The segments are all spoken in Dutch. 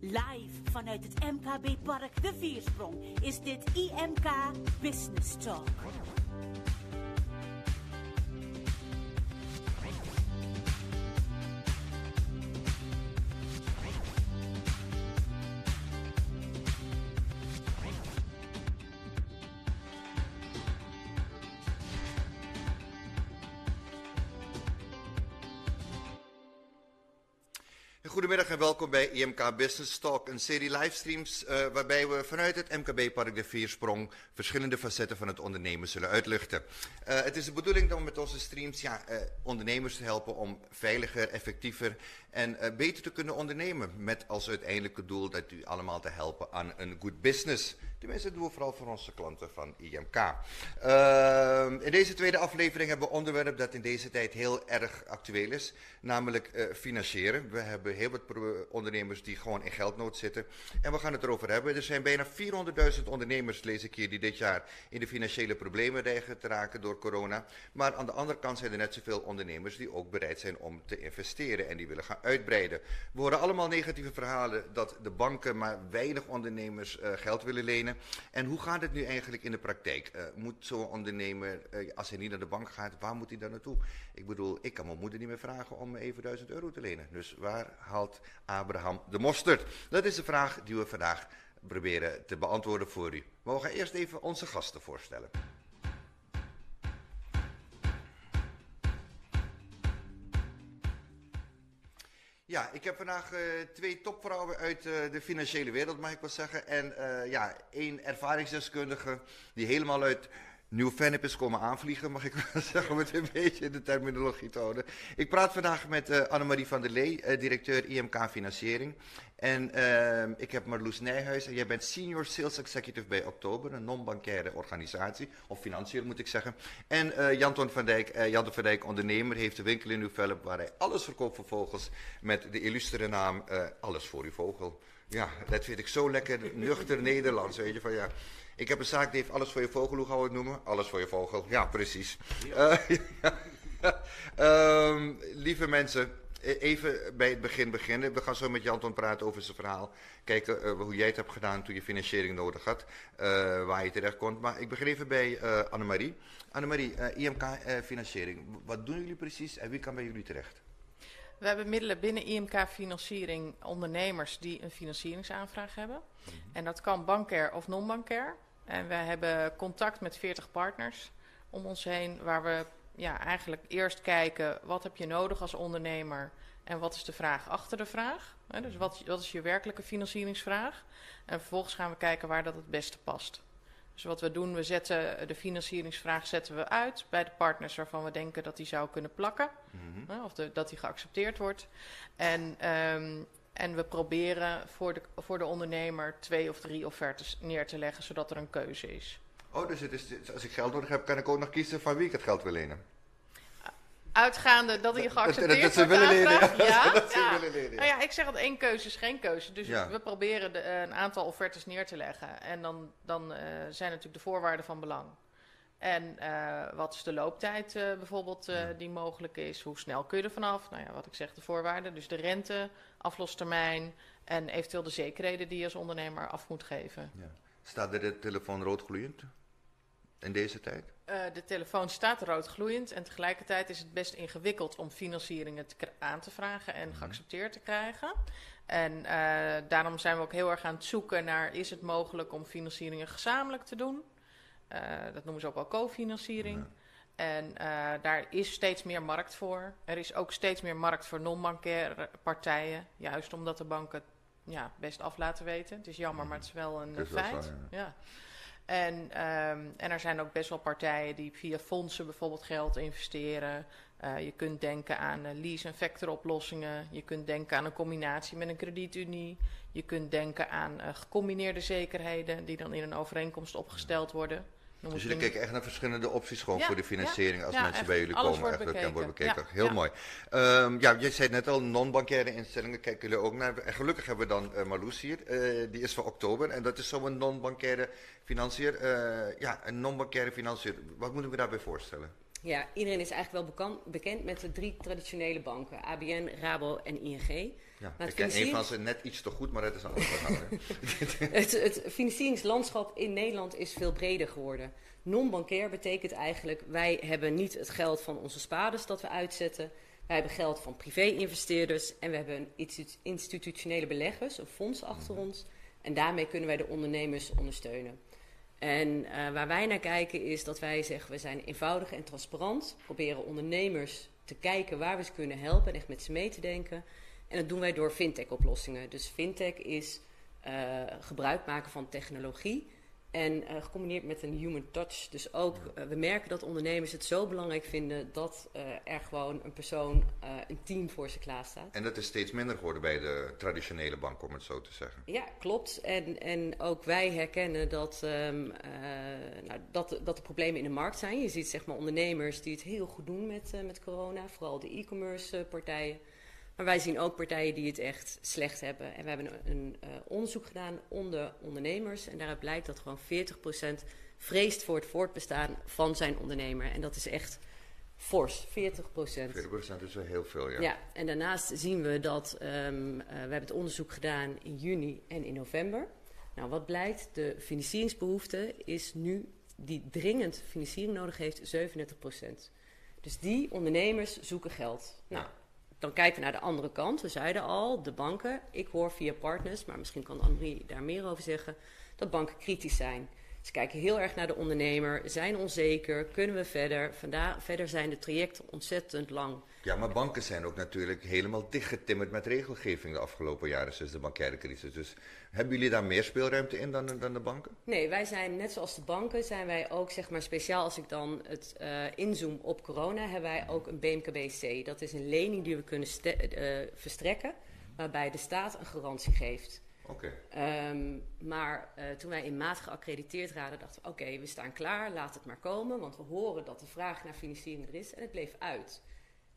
Live vanuit het MKB Park De Viersprong is dit IMK Business Talk. Welkom bij IMK Business Talk, een serie livestreams uh, waarbij we vanuit het MKB Park de Viersprong verschillende facetten van het ondernemen zullen uitlichten. Uh, het is de bedoeling om met onze streams ja, uh, ondernemers te helpen om veiliger, effectiever en beter te kunnen ondernemen. Met als uiteindelijke doel dat u allemaal te helpen aan een good business. Tenminste, dat doen we vooral voor onze klanten van IMK. Uh, in deze tweede aflevering hebben we onderwerp dat in deze tijd heel erg actueel is, namelijk financieren. We hebben heel wat ondernemers die gewoon in geldnood zitten. En we gaan het erover hebben. Er zijn bijna 400.000 ondernemers, lees ik hier, die dit jaar in de financiële problemen dreigen te raken door corona. Maar aan de andere kant zijn er net zoveel ondernemers die ook bereid zijn om te investeren en die willen gaan uitbreiden. We horen allemaal negatieve verhalen dat de banken maar weinig ondernemers uh, geld willen lenen. En hoe gaat het nu eigenlijk in de praktijk? Uh, moet zo'n ondernemer, als hij niet naar de bank gaat, waar moet hij dan naartoe? Ik bedoel, ik kan mijn moeder niet meer vragen om me even 1000 euro te lenen. Dus waar haalt Abraham de mosterd? Dat is de vraag die we vandaag proberen te beantwoorden voor u. Maar we gaan eerst even onze gasten voorstellen. Ja, ik heb vandaag uh, twee topvrouwen uit uh, de financiële wereld, mag ik wel zeggen. En uh, ja, één ervaringsdeskundige die helemaal uit Nieuw-Vennep is komen aanvliegen, mag ik wel zeggen, om een beetje de terminologie te houden. Ik praat vandaag met uh, Annemarie van der Lee, uh, directeur IMK Financiering. En uh, ik heb Marloes Nijhuis, en jij bent Senior Sales Executive bij Oktober, een non-bankaire organisatie, of financieel moet ik zeggen. En Janton van Dijk, Janton van Dijk, ondernemer, heeft een winkel in Nieuw-Vennep waar hij alles verkoopt voor vogels met de illustere naam Alles voor uw vogel. Ja, dat vind ik zo lekker nuchter Nederlands, weet je, van ja... Ik heb een zaak die heeft alles voor je vogel, hoe gaan we het noemen? Alles voor je vogel, ja precies. Ja. Uh, ja. um, lieve mensen, even bij het begin beginnen. We gaan zo met Janton praten over zijn verhaal. Kijken uh, hoe jij het hebt gedaan toen je financiering nodig had. Uh, waar je terecht kon. Maar ik begin even bij uh, Annemarie. Annemarie, IMK financiering. Wat doen jullie precies en wie kan bij jullie terecht? We hebben middelen binnen IMK Financiering ondernemers die een financieringsaanvraag hebben. Mm -hmm. En dat kan bankair of non-bankair. En we hebben contact met 40 partners om ons heen, waar we ja, eigenlijk eerst kijken wat heb je nodig als ondernemer en wat is de vraag achter de vraag. Hè, dus wat, wat is je werkelijke financieringsvraag? En vervolgens gaan we kijken waar dat het beste past. Dus wat we doen, we zetten de financieringsvraag zetten we uit bij de partners waarvan we denken dat die zou kunnen plakken. Mm -hmm. Of de, dat die geaccepteerd wordt. En um, en we proberen voor de, voor de ondernemer twee of drie offertes neer te leggen, zodat er een keuze is. Oh, dus het is, als ik geld nodig heb, kan ik ook nog kiezen van wie ik het geld wil lenen? Uitgaande dat hij geaccepteerd dat, dat, dat, wordt. Willen lenen, ja, dat ja. ze willen. Nou ja, ik zeg dat één keuze is geen keuze. Dus ja. we proberen de, een aantal offertes neer te leggen. En dan, dan uh, zijn natuurlijk de voorwaarden van belang. En uh, wat is de looptijd uh, bijvoorbeeld uh, ja. die mogelijk is? Hoe snel kun je er vanaf? Nou ja, wat ik zeg, de voorwaarden. Dus de rente, aflostermijn en eventueel de zekerheden die je als ondernemer af moet geven. Ja. Staat er de telefoon roodgloeiend in deze tijd? de telefoon staat roodgloeiend en tegelijkertijd is het best ingewikkeld om financieringen te aan te vragen en geaccepteerd te krijgen. En daarom zijn we ook heel erg aan het zoeken naar, is het mogelijk om financieringen gezamenlijk te doen? Uh, dat noemen ze ook wel cofinanciering. Ja. En uh, daar is steeds meer markt voor. Er is ook steeds meer markt voor non-bankaire partijen. Juist omdat de banken ja, best af laten weten. Het is jammer, maar het is wel een is feit. Zo, ja. ja. En, um, en er zijn ook best wel partijen die via fondsen bijvoorbeeld geld investeren. Uh, je kunt denken aan uh, lease- en factoroplossingen. Je kunt denken aan een combinatie met een kredietunie. Je kunt denken aan gecombineerde zekerheden die dan in een overeenkomst opgesteld worden. Dus jullie kijken echt naar verschillende opties gewoon ja, voor de financiering als ja, mensen bij jullie komen. Wordt eigenlijk en wordt bekeken. Heel mooi. Um, ja, je zei net al, non-bankaire instellingen kijken jullie ook naar. En gelukkig hebben we dan uh, Marloes hier. Uh, die is van oktober. En dat is zo'n non-bankaire financier. Uh, ja, een non-bankaire financier. Wat moeten we daarbij voorstellen? Ja, iedereen is eigenlijk wel bekan- bekend met de drie traditionele banken: ABN, Rabo en ING. Ja, Maar ik ken een van ze net iets te goed, maar dat is een ander verhaal. Het, het financieringslandschap in Nederland is veel breder geworden. Non-bankair betekent eigenlijk, wij hebben niet het geld van onze spaarders dat we uitzetten. Wij hebben geld van privé-investeerders en we hebben institu- institutionele beleggers, een fonds achter ons. En daarmee kunnen wij de ondernemers ondersteunen. En eh, waar wij naar kijken is dat wij zeggen, we zijn eenvoudig en transparant. Proberen ondernemers te kijken waar we ze kunnen helpen en echt met ze mee te denken. En dat doen wij door fintech-oplossingen. Dus fintech is eh, gebruik maken van technologie en eh, gecombineerd met een human touch. Dus ook, eh, we merken dat ondernemers het zo belangrijk vinden dat eh, er gewoon een persoon, een team voor ze klaarstaat. En dat is steeds minder geworden bij de traditionele bank, om het zo te zeggen. Ja, klopt. En, en ook wij herkennen dat, eh, nou, dat, dat er problemen in de markt zijn. Je ziet zeg maar ondernemers die het heel goed doen met, met corona, vooral de e-commerce partijen. Maar wij zien ook partijen die het echt slecht hebben. En we hebben een, een eh, onderzoek gedaan onder ondernemers. En daaruit blijkt dat gewoon 40% vreest voor het voortbestaan van zijn ondernemer. En dat is echt fors, 40%. 40% is wel heel veel, ja. Ja, en daarnaast zien we dat ehm, eh, we hebben het onderzoek gedaan in juni en in november. Nou, wat blijkt? De financieringsbehoefte is nu, die dringend financiering nodig heeft, 37%. Dus die ondernemers zoeken geld. Nou, dan kijken we naar de andere kant. We zeiden al, de banken. Ik hoor via partners, maar misschien kan Annemarie daar meer over zeggen, dat banken kritisch zijn. Ze kijken heel erg naar de ondernemer, zijn onzeker, kunnen we verder? Vandaar, verder zijn de trajecten ontzettend lang. Ja, maar banken zijn ook natuurlijk helemaal dichtgetimmerd met regelgeving de afgelopen jaren sinds de bankaire crisis. Dus hebben jullie daar meer speelruimte in dan, dan de banken? Nee, wij zijn net zoals de banken, zijn wij ook zeg maar speciaal als ik dan het eh, inzoom op corona, hebben wij ook een BMKB-C. Dat is een lening die we kunnen eh, verstrekken, waarbij de staat een garantie geeft. Oké. Ehm, maar eh, toen wij in maat geaccrediteerd raden, dachten we: oké, we staan klaar, laat het maar komen. Want we horen dat de vraag naar financiering er is en het bleef uit.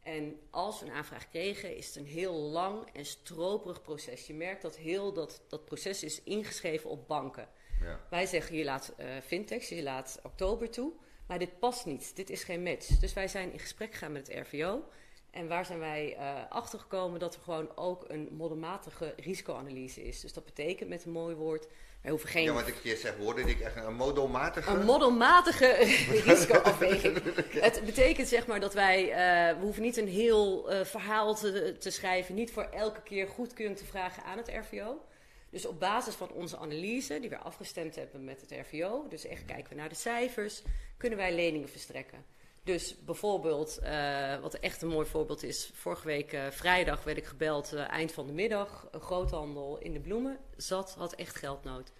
En als we een aanvraag kregen, is het een heel lang en stroperig proces. Je merkt dat heel dat, dat proces is ingeschreven op banken. Ja. Wij zeggen: je laat eh fintechs, je laat oktober toe. Maar dit past niet, dit is geen match. Dus wij zijn in gesprek gegaan met het RVO. En waar zijn wij eh achtergekomen dat er gewoon ook een modelmatige risicoanalyse is. Dus dat betekent met een mooi woord, wij hoeven geen Ja, want ik je zeg woorden die ik echt een modelmatige... een modelmatige risicoafweging. Het betekent zeg maar dat wij, eh, we hoeven niet een heel eh, verhaal te, te schrijven, niet voor elke keer goedkeuring te vragen aan het RVO. Dus op basis van onze analyse, die we afgestemd hebben met het RVO, dus echt kijken we naar de cijfers, kunnen wij leningen verstrekken. Dus bijvoorbeeld, eh, wat echt een mooi voorbeeld is, vorige week eh, vrijdag werd ik gebeld, eh, eind van de middag, een groothandel in de bloemen, zat, had echt geldnood.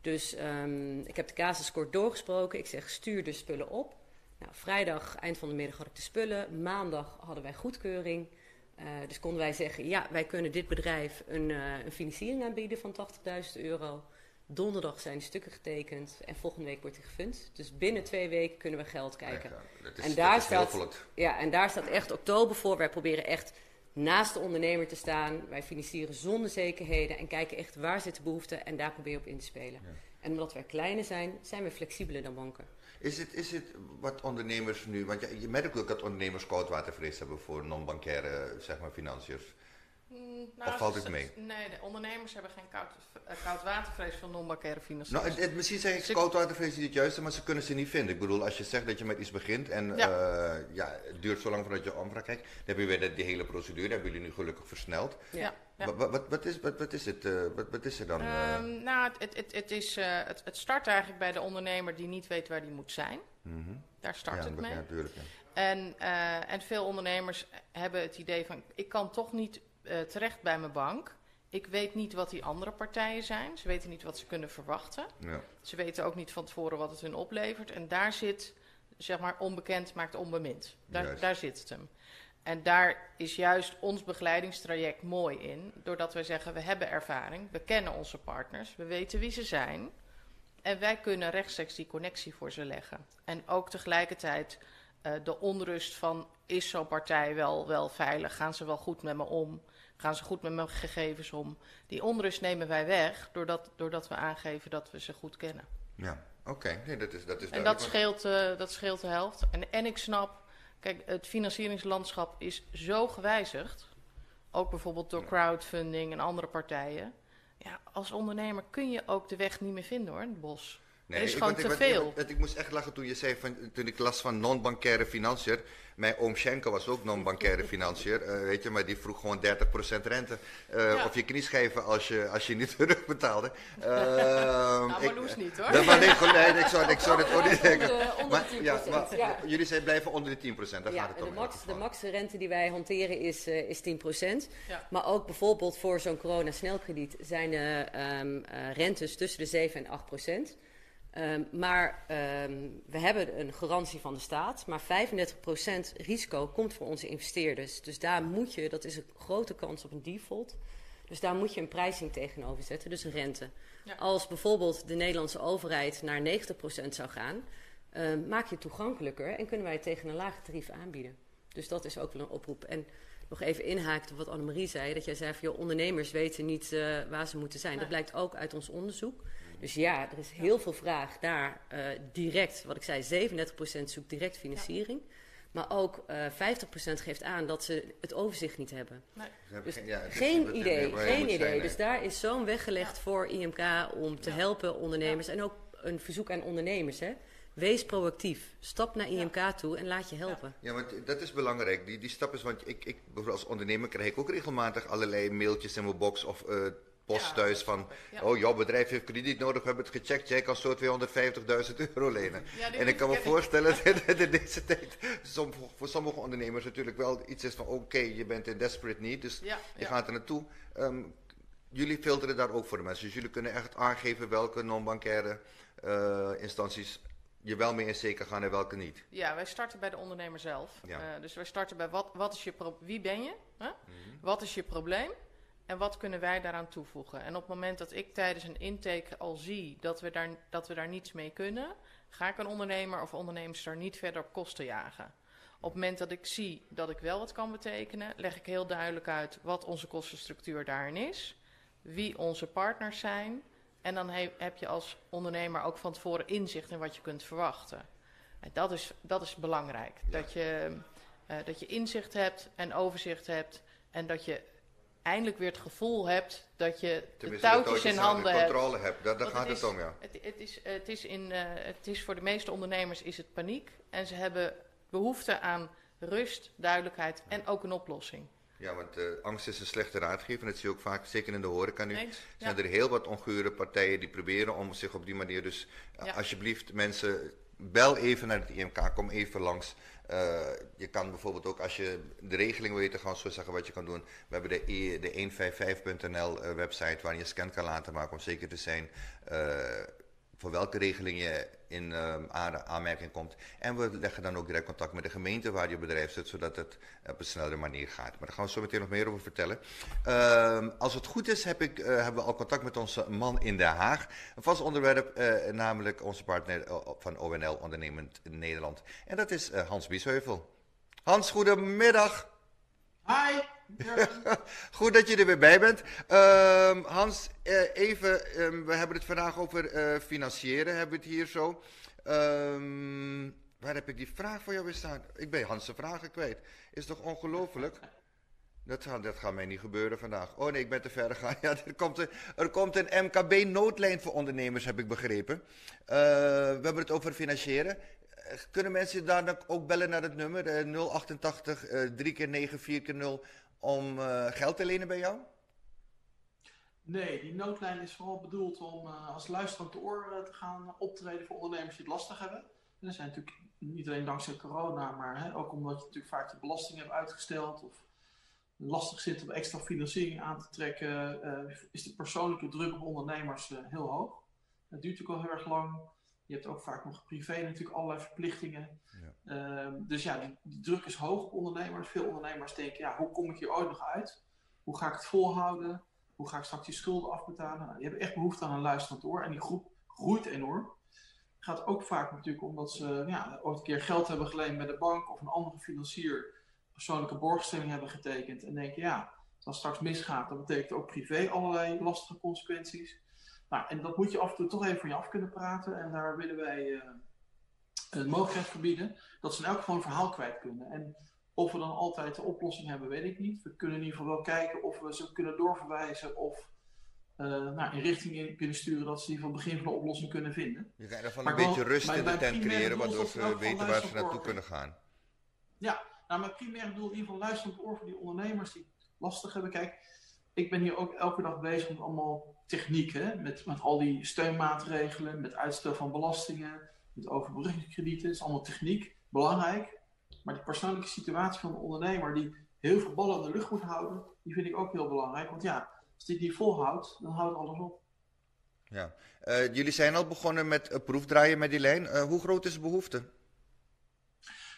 Dus ehm, ik heb de casus kort doorgesproken. Ik zeg, stuur de spullen op. Nou, vrijdag, eind van de middag, had ik de spullen. Maandag hadden wij goedkeuring. Dus konden wij zeggen, ja, wij kunnen dit bedrijf een, een financiering aanbieden van 80.000 euro. Donderdag zijn de stukken getekend en volgende week wordt hij gefund. Dus binnen twee weken kunnen we geld kijken. Ja, is, En daar staat-. Ja, en daar staat echt oktober voor. Wij proberen echt naast de ondernemer te staan. Wij financieren zonder zekerheden en kijken echt waar zit de behoefte en daar proberen we op in te spelen. En omdat wij kleiner zijn, zijn we flexibeler dan banken. Is het, is het wat ondernemers nu, want je, je merkt ook dat ondernemers koudwatervrees hebben voor non-bankaire zeg maar, financiers. Mm, Of valt ze- het mee? Nee, de ondernemers hebben geen koud, eh, koudwatervrees van non-bankaire financiën. Nou, het, het- misschien zeg ik Ze- koudwatervrees niet het juiste, maar ze kunnen ze niet vinden. Ik bedoel, als je zegt dat je met iets begint en Ja. ja. ja, het duurt zo lang voordat je aanvraag krijgt, dan heb je weer de- die hele procedure, hebben jullie nu gelukkig versneld. ja, ja. Wat, wat, wat, is, wat, wat, is het, eh, wat, wat is er dan? eh? Ehm, nou, het, het, het, het, is, eh, het, het start eigenlijk bij de ondernemer die niet weet waar die moet zijn. mhm. Daar start ja, het mee. ja, natuurlijk. Ja. En, eh, en veel ondernemers hebben het idee van: ik kan toch niet eh, terecht bij mijn bank. Ik weet niet wat die andere partijen zijn. Ze weten niet wat ze kunnen verwachten. Ja. Ze weten ook niet van tevoren wat het hun oplevert. En daar zit, zeg maar, onbekend maakt onbemind. Daar, daar zit het hem. En daar is juist ons begeleidingstraject mooi in. Doordat wij zeggen, we hebben ervaring, we kennen onze partners, we weten wie ze zijn. En wij kunnen rechtstreeks die connectie voor ze leggen. En ook tegelijkertijd eh, de onrust van, is zo'n partij wel, wel veilig? Gaan ze wel goed met me om? Gaan ze goed met mijn gegevens om? Die onrust nemen wij weg, doordat, doordat we aangeven dat we ze goed kennen. Ja. Oké, nee, dat is, dat is En dat scheelt, eh, dat scheelt de helft. En, en ik snap, kijk, het financieringslandschap is zo gewijzigd. Ook bijvoorbeeld door crowdfunding en andere partijen. Ja, als ondernemer kun je ook de weg niet meer vinden hoor, in het bos. Er is ik- gewoon te ik, veel. Ik, ik moest echt lachen toen je zei, van, toen ik las van non-bankaire financier. Mijn oom Schenker was ook non-bankaire financier, eh, weet je, maar die vroeg gewoon 30% rente. eh, Ja. Of je knieschijven als je, als je niet terugbetaalde. Ehm, Nou, ik- Marloes niet hoor. Dat maar nee, nee, ik zou, ik zou het ook niet Onder denken. de- onder de Maar, ja, 10%, maar ja. jullie zijn blijven onder de 10%, daar Ja, gaat het om. de max, de max rente die wij hanteren is, eh, is 10%. Ja. Maar ook bijvoorbeeld voor zo'n corona-snelkrediet zijn de ehm, eh, rentes tussen de 7 en 8 Ehm, maar ehm, we hebben een garantie van de staat, maar 35% risico komt voor onze investeerders. Dus daar moet je, dat is een grote kans op een default. Dus daar moet je een prijzing tegenover zetten, dus een rente. Ja. Als bijvoorbeeld de Nederlandse overheid naar 90% zou gaan, ehm, maak je het toegankelijker en kunnen wij het tegen een lager tarief aanbieden. Dus dat is ook wel een oproep. En nog even inhaakt op wat Annemarie zei, dat jij zei van joh, ondernemers weten niet eh, waar ze moeten zijn. Dat blijkt ook uit ons onderzoek. Dus ja, er is heel veel vraag naar eh, direct, wat ik zei, 37% zoekt direct financiering. Maar ook eh 50% geeft aan dat ze het overzicht niet hebben. Hebben Dus geen- ja, geen idee, nee, geen idee. zijn, dus daar is zo'n weg gelegd voor IMK om te Ja. helpen ondernemers. En ook een verzoek aan ondernemers. Hè. Wees proactief. Stap naar IMK toe en laat je helpen. Ja, want dat is belangrijk. Die, die stap is, want ik, ik bijvoorbeeld als ondernemer krijg ik ook regelmatig allerlei mailtjes in mijn box of eh, post thuis van, oh jouw bedrijf heeft krediet nodig, we hebben het gecheckt, jij kan zo 250.000 euro lenen. En ik kan me voorstellen dat in deze tijd voor sommige ondernemers natuurlijk wel iets is van, oké, je bent in desperate need, dus je gaat er naartoe. Ehm, jullie filteren daar ook voor de mensen, dus jullie kunnen echt aangeven welke non-bankaire eh, instanties je wel mee in zeker gaan en welke niet. Ja, wij starten bij de ondernemer zelf. Ja. Eh, dus wij starten bij wat, wat is je wie ben je? Hè? Wat is je probleem? En wat kunnen wij daaraan toevoegen? En op het moment dat ik tijdens een intake al zie dat we daar, dat we daar niets mee kunnen, ga ik een ondernemer of ondernemers daar niet verder op kosten jagen. Op het moment dat ik zie dat ik wel wat kan betekenen, leg ik heel duidelijk uit wat onze kostenstructuur daarin is, wie onze partners zijn. En dan he- heb je als ondernemer ook van tevoren inzicht in wat je kunt verwachten. En dat is, dat is belangrijk. Dat, je, eh, dat je inzicht hebt en overzicht hebt. En dat je eindelijk weer het gevoel hebt dat je de touwtjes in handen de hebt. controle hebt. Daar, gaat het is- om, ja. Het, het, is, het, is in, eh, het is voor de meeste ondernemers is het paniek. En ze hebben behoefte aan rust, duidelijkheid en ook een oplossing. Ja, want eh, angst is een slechte raadgever. Dat zie je ook vaak, zeker in de horeca nu. Zijn Ja. er heel wat ongeure partijen die proberen om zich op die manier... Dus Ja. alsjeblieft mensen, bel even naar het IMK, kom even langs. Eh, je kan bijvoorbeeld ook, als je de regeling wil weten, gewoon zo zeggen wat je kan doen. We hebben de, e, de 155.nl eh, website waar je een scan kan laten maken om zeker te zijn... eh, voor welke regeling je in ehm, aan- aanmerking komt. En we leggen dan ook direct contact met de gemeente waar je bedrijf zit, zodat het op een snellere manier gaat. Maar daar gaan we zo meteen nog meer over vertellen. Ehm, als het goed is, heb ik, eh, hebben we al contact met onze man in Den Haag. Een vast onderwerp, eh, namelijk onze partner eh, van ONL Ondernemend Nederland. En dat is Hans Biesheuvel. Hans, goedemiddag. Hi! Goed dat je er weer bij bent. Ehm, Hans, eh, even, ehm, we hebben het vandaag over eh, financieren, hebben we het hier zo. Ehm, waar heb ik die vraag voor jou weer staan? Ik ben Hans' vragen kwijt. Is toch ongelooflijk? Dat dat gaat mij niet gebeuren vandaag. Oh nee, ik ben te ver gegaan. Ja, er, komt een, een MKB-noodlijn voor ondernemers, heb ik begrepen. Eh, we hebben het over financieren. Eh, Kunnen mensen daar ook bellen naar het nummer eh, 088 eh 3 keer 9 4 keer 0 om eh, geld te lenen bij jou? Nee, die noodlijn is vooral bedoeld om eh, als luisterend oor eh, te gaan optreden voor ondernemers die het lastig hebben. En dat zijn natuurlijk niet alleen dankzij corona, maar hè, ook omdat je natuurlijk vaak je belasting hebt uitgesteld of lastig zit om extra financiering aan te trekken, eh, is de persoonlijke druk op ondernemers eh, heel hoog. Het duurt natuurlijk al heel erg lang. Je hebt ook vaak nog privé natuurlijk allerlei verplichtingen. Ehm, dus ja, die, die druk is hoog op ondernemers. Veel ondernemers denken, ja, hoe kom ik hier ooit nog uit? Hoe ga ik het volhouden? Hoe ga ik straks die schulden afbetalen? Nou, die hebben echt behoefte aan een luisterend oor. En die groep groeit enorm. Gaat ook vaak natuurlijk omdat ze ja, ooit een keer geld hebben geleend bij de bank of een andere financier. Persoonlijke borgstelling hebben getekend. En denken, ja, als het straks misgaat, dan betekent ook privé allerlei lastige consequenties. Nou, en dat moet je af en toe toch even van je af kunnen praten. En daar willen wij uh, een mogelijkheid verbieden dat ze in elk geval een verhaal kwijt kunnen. En of we dan altijd de oplossing hebben, weet ik niet. We kunnen in ieder geval wel kijken of we ze kunnen doorverwijzen of uh, nou, in richting in kunnen sturen dat ze in ieder geval het begin van de oplossing kunnen vinden. Je kan ervan een beetje rust in de tent creëren, waardoor ze weten waar ze naartoe kunnen gaan. Ja, nou, mijn primaire doel in ieder geval luisteren oor voor die ondernemers die het lastig hebben. Kijk, ik ben hier ook elke dag bezig met allemaal techniek, hè? Met, met al die steunmaatregelen, met uitstel van belastingen, met overbruggingskredieten. Is allemaal techniek, belangrijk. Maar de persoonlijke situatie van de ondernemer die heel veel ballen in de lucht moet houden, die vind ik ook heel belangrijk. Want ja, als die die volhoudt, dan houdt alles op. Ja. Uh, jullie zijn al begonnen met uh, proefdraaien met die lijn. Uh, hoe groot is de behoefte?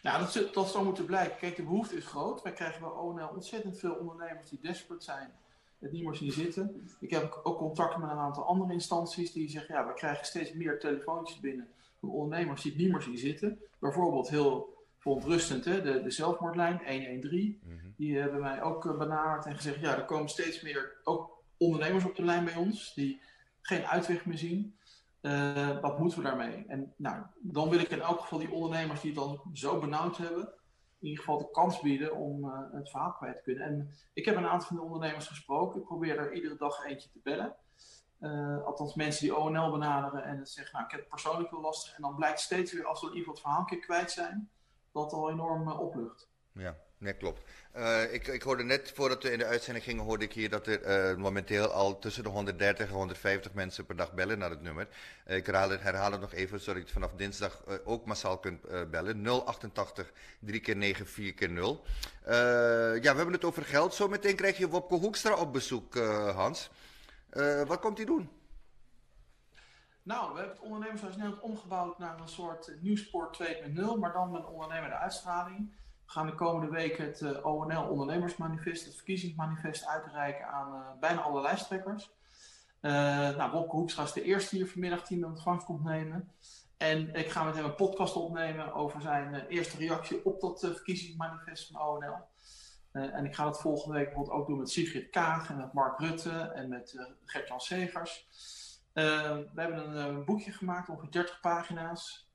Ja, dat, dat zou moeten blijken. Kijk, de behoefte is groot. Wij krijgen bij ONL ontzettend veel ondernemers die desperate zijn, het niet meer zien zitten. Ik heb ook contact met een aantal andere instanties die zeggen, ja, we krijgen steeds meer telefoontjes binnen van ondernemers die het niet meer zien zitten. Bijvoorbeeld heel verontrustend, hè? De, de zelfmoordlijn 113. Mm -hmm. Die hebben mij ook uh, benaderd en gezegd, ja, er komen steeds meer ook ondernemers op de lijn bij ons die geen uitweg meer zien. Uh, wat moeten we daarmee? En nou, dan wil ik in elk geval die ondernemers die het dan zo benauwd hebben, in ieder geval de kans bieden om uh, het verhaal kwijt te kunnen. En ik heb een aantal van de ondernemers gesproken. Ik probeer er iedere dag eentje te bellen. Uh, althans, mensen die ONL benaderen en zeggen, nou, ik heb het persoonlijk wel lastig. En dan blijkt steeds weer, als we in ieder geval het verhaal een keer kwijt zijn, dat al enorm oplucht. Ja, nee, klopt. Uh, ik, ik hoorde net, voordat we in de uitzending gingen, hoorde ik hier dat er uh, momenteel al tussen de 130 en 150 mensen per dag bellen naar het nummer. Uh, ik herhaal het, nog even, zodat je het vanaf dinsdag ook massaal kunt bellen. 088 3 keer 9 4 keer 0. ja, we hebben het over geld. Zometeen krijg je Wopke Hoekstra op bezoek, Hans. wat komt hij doen? Nou, we hebben het ondernemershuis Nederland omgebouwd naar een soort nieuwsport 2.0, maar dan met ondernemende uitstraling. We gaan de komende week het uh, ONL Ondernemersmanifest, het verkiezingsmanifest, uitreiken aan uh, bijna alle lijsttrekkers. Uh, nou, Wopke Hoekstra is de eerste hier vanmiddag die in ontvangst komt nemen. En ik ga met hem een podcast opnemen over zijn eerste reactie op dat verkiezingsmanifest van ONL. en ik ga dat volgende week bijvoorbeeld ook doen met Sigrid Kaag en met Mark Rutte en met Gert-Jan Segers. we hebben een boekje gemaakt, ongeveer 30 pagina's,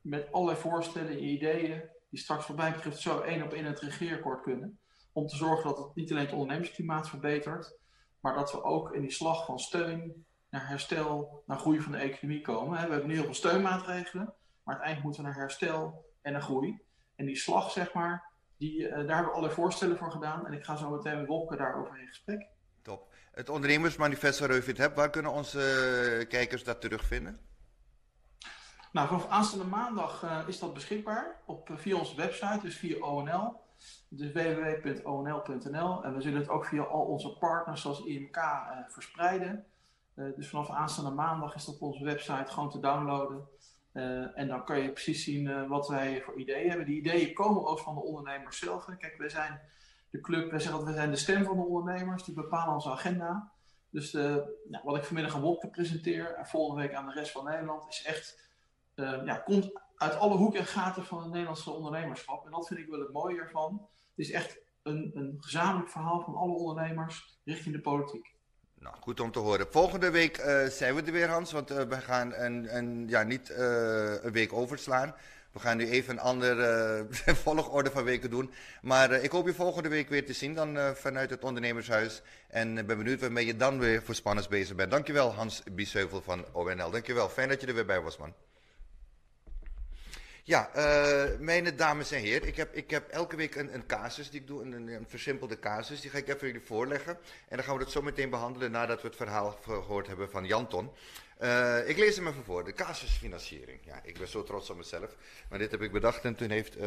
met allerlei voorstellen en ideeën die straks mij betreft zo één op één het regeerakkoord kunnen. Om te zorgen dat het niet alleen het ondernemersklimaat verbetert, maar dat we ook in die slag van steun naar herstel, naar groei van de economie komen. We hebben nu heel veel steunmaatregelen, maar uiteindelijk moeten we naar herstel en naar groei. En die slag, zeg maar, die, uh, daar hebben we allerlei voorstellen voor gedaan. En ik ga zo meteen met Wolke daarover in gesprek. Top. Het ondernemersmanifest waar u het hebt, waar kunnen onze kijkers dat terugvinden? Nou, vanaf aanstaande maandag uh, is dat beschikbaar op, uh, via onze website, dus via ONL. Dus www.onl.nl. En we zullen het ook via al onze partners zoals IMK uh, verspreiden. dus vanaf aanstaande maandag is dat op onze website gewoon te downloaden. en dan kan je precies zien wat wij voor ideeën hebben. Die ideeën komen ook van de ondernemers zelf. Kijk, wij zijn de club, wij zeggen dat we zijn de stem van de ondernemers. Die bepalen onze agenda. Dus de, nou, wat ik vanmiddag aan Wopke presenteer en volgende week aan de rest van Nederland is echt uh, ja, komt uit alle hoeken en gaten van het Nederlandse ondernemerschap. En dat vind ik wel het mooie ervan. Het is echt een, een gezamenlijk verhaal van alle ondernemers richting de politiek. Nou, goed om te horen. Volgende week uh, zijn we er weer, Hans, want uh, we gaan een, een, ja, niet een week overslaan. We gaan nu even een andere volgorde van weken doen. Maar ik hoop je volgende week weer te zien dan vanuit het ondernemershuis. En ben benieuwd waarmee je dan weer voor spannends bezig bent. Dankjewel Hans Biesheuvel van ONL. Dankjewel. Fijn dat je er weer bij was, man. Ja, uh, mijn dames en heren, ik heb, ik heb elke week een, een casus die ik doe, een, een, versimpelde casus. Die ga ik even jullie voorleggen. En dan gaan we het zo meteen behandelen nadat we het verhaal gehoord hebben van Janton. Uh, ik lees hem even voor, de casusfinanciering. Ja, ik ben zo trots op mezelf. Maar dit heb ik bedacht en toen heeft uh,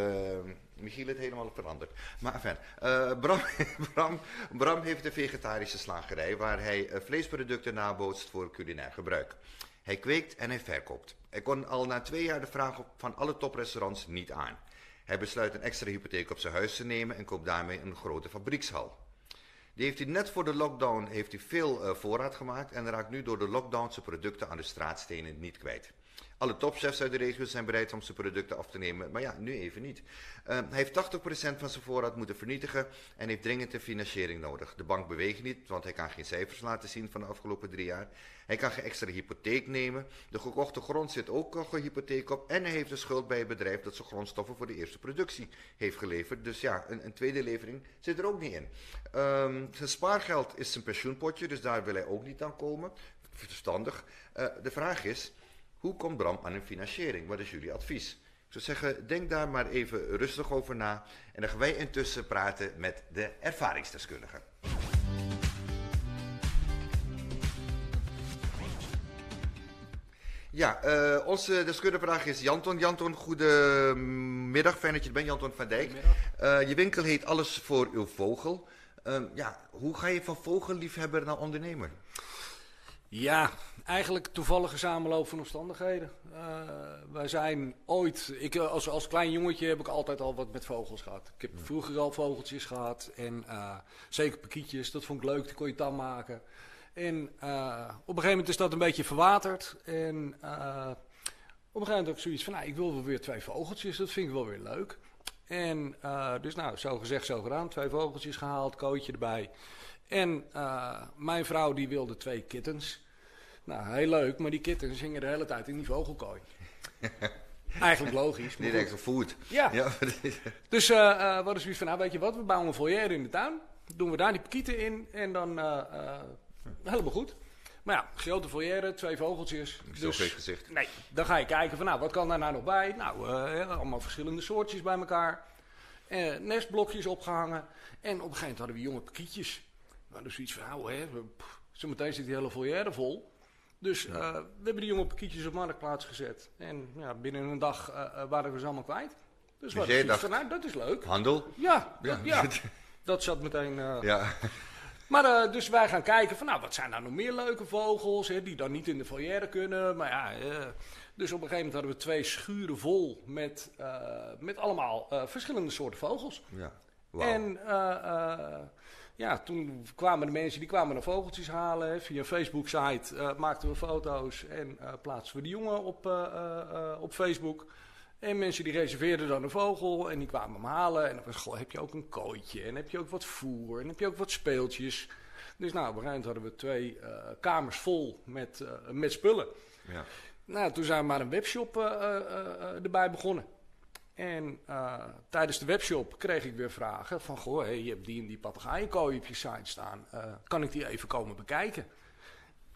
Michiel het helemaal veranderd. Maar enfin, Bram, Bram, Bram heeft een vegetarische slagerij waar hij vleesproducten nabootst voor culinair gebruik. Hij kweekt en hij verkoopt. Hij kon al na twee jaar de vraag van alle toprestaurants niet aan. Hij besluit een extra hypotheek op zijn huis te nemen en koopt daarmee een grote fabriekshal. Die heeft hij net voor de lockdown heeft hij veel uh, voorraad gemaakt en raakt nu door de lockdown zijn producten aan de straatstenen niet kwijt. Alle topchefs uit de regio zijn bereid om zijn producten af te nemen, maar ja, nu even niet. Uh, hij heeft 80% van zijn voorraad moeten vernietigen en heeft dringend een financiering nodig. De bank beweegt niet, want hij kan geen cijfers laten zien van de afgelopen drie jaar. Hij kan geen extra hypotheek nemen. De gekochte grond zit ook een hypotheek op. En hij heeft een schuld bij het bedrijf dat zijn grondstoffen voor de eerste productie heeft geleverd. Dus ja, een, een tweede levering zit er ook niet in. Um, zijn spaargeld is zijn pensioenpotje, dus daar wil hij ook niet aan komen. Verstandig. Uh, de vraag is, hoe komt Bram aan een financiering? Wat is jullie advies? Ik zou zeggen, denk daar maar even rustig over na. En dan gaan wij intussen praten met de ervaringsdeskundige. Ja, uh, onze deskundige is Janton. Janton, goedemiddag. Fijn dat je er bent, Janton van Dijk. Uh, je winkel heet Alles voor uw vogel. Uh, ja, hoe ga je van vogelliefhebber naar ondernemer? Ja, eigenlijk toevallige samenloop van omstandigheden. Uh, wij zijn ooit, ik, als, als klein jongetje heb ik altijd al wat met vogels gehad. Ik heb vroeger al vogeltjes gehad en uh, zeker pakietjes, dat vond ik leuk, die kon je dan maken. En uh, op een gegeven moment is dat een beetje verwaterd. En op een gegeven moment heb ik zoiets van, nou, ik wil wel weer twee vogeltjes, dat vind ik wel weer leuk. En dus nou, zo gezegd, zo gedaan, twee vogeltjes gehaald, kootje erbij. En mijn vrouw die wilde twee kittens. Nou, heel leuk, maar die kittens hingen de hele tijd in die vogelkooi. Eigenlijk logisch. Niet extra food. Ja. ja. dus uh, uh, wat is zoiets van, nou weet je wat, we bouwen een foyer in de tuin. Doen we daar die pakieten in en dan helemaal goed. Maar ja, grote foyer, twee vogeltjes. Zo dus, geen gezicht. Nee, dan ga je kijken van, nou, wat kan daar nou nog bij? Nou, allemaal verschillende soortjes bij elkaar. nestblokjes opgehangen. En op een gegeven moment hadden we jonge pakietjes. Nou, dus zoiets van, nou, hè, zometeen zit die hele foyer vol. Dus uh, we hebben die jonge pakietjes op marktplaats gezet. En ja, binnen een dag uh, waren we ze allemaal kwijt. Dus, dus jij dacht, van, nou, dat is leuk. Handel? Ja, dat, ja. dat zat meteen... ja. Maar dus wij gaan kijken van, nou, wat zijn nou nog meer leuke vogels, hè, die dan niet in de volière kunnen. Maar ja, dus op een gegeven moment hadden we twee schuren vol met, met allemaal verschillende soorten vogels. Ja. Wow. En ja, toen kwamen de mensen die kwamen naar vogeltjes halen. Via een Facebook-site uh, maakten we foto's en uh, plaatsten we de jongen op, uh, op Facebook. En mensen die reserveerden dan een vogel en die kwamen hem halen. En dan was goh, heb je ook een kooitje en heb je ook wat voer en heb je ook wat speeltjes. Dus nou, op een gegeven hadden we twee kamers vol met, met spullen. Ja. Nou, toen zijn we maar een webshop erbij begonnen. En uh, tijdens de webshop kreeg ik weer vragen van... Goh, hey, je hebt die en die papegaaienkooi op je site staan. Uh, kan ik die even komen bekijken?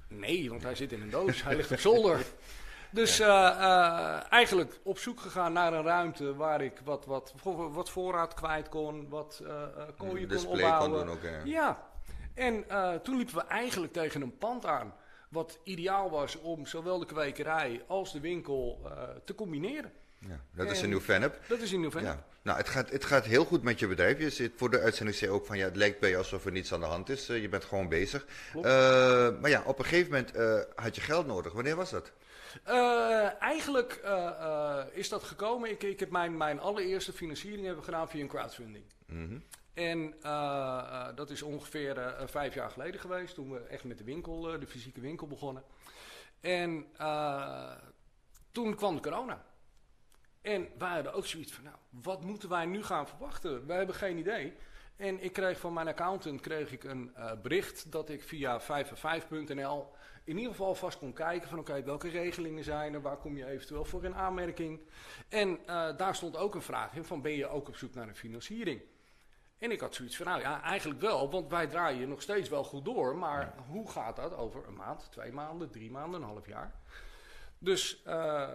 Nee, want hij zit in een doos. hij ligt op zolder. Dus uh, eigenlijk op zoek gegaan naar een ruimte waar ik wat, wat, wat voorraad kwijt kon. Wat kooien kon opbouwen. Kon doen ook, ja. ja. En toen liepen we eigenlijk tegen een pand aan. Wat ideaal was om zowel de kwekerij als de winkel te combineren. Ja, dat is een nieuw fan-up. Dat is een nieuw fan-up. Ja. Nou, het gaat, het gaat heel goed met je bedrijf. Je zit voor de uitzending zei ook van ja, het lijkt bij je alsof er niets aan de hand is. Uh, je bent gewoon bezig. Uh, maar ja, op een gegeven moment uh, had je geld nodig. Wanneer was dat? eigenlijk is dat gekomen. Ik, ik heb mijn, mijn allereerste financiering hebben gedaan via een crowdfunding. Mm -hmm. En dat is ongeveer vijf jaar geleden geweest. Toen we echt met de winkel, de fysieke winkel begonnen. En toen kwam de corona. En wij hadden ook zoiets van, nou, wat moeten wij nu gaan verwachten? Wij hebben geen idee. En ik kreeg van mijn accountant kreeg ik een uh, bericht dat ik via 5 in ieder geval vast kon kijken van oké, welke regelingen zijn er, waar kom je eventueel voor in aanmerking. En uh, daar stond ook een vraag in van ben je ook op zoek naar een financiering? En ik had zoiets van, nou ja, eigenlijk wel, want wij draaien nog steeds wel goed door, maar hoe gaat dat over een maand, twee maanden, drie maanden, een half jaar? Dus uh,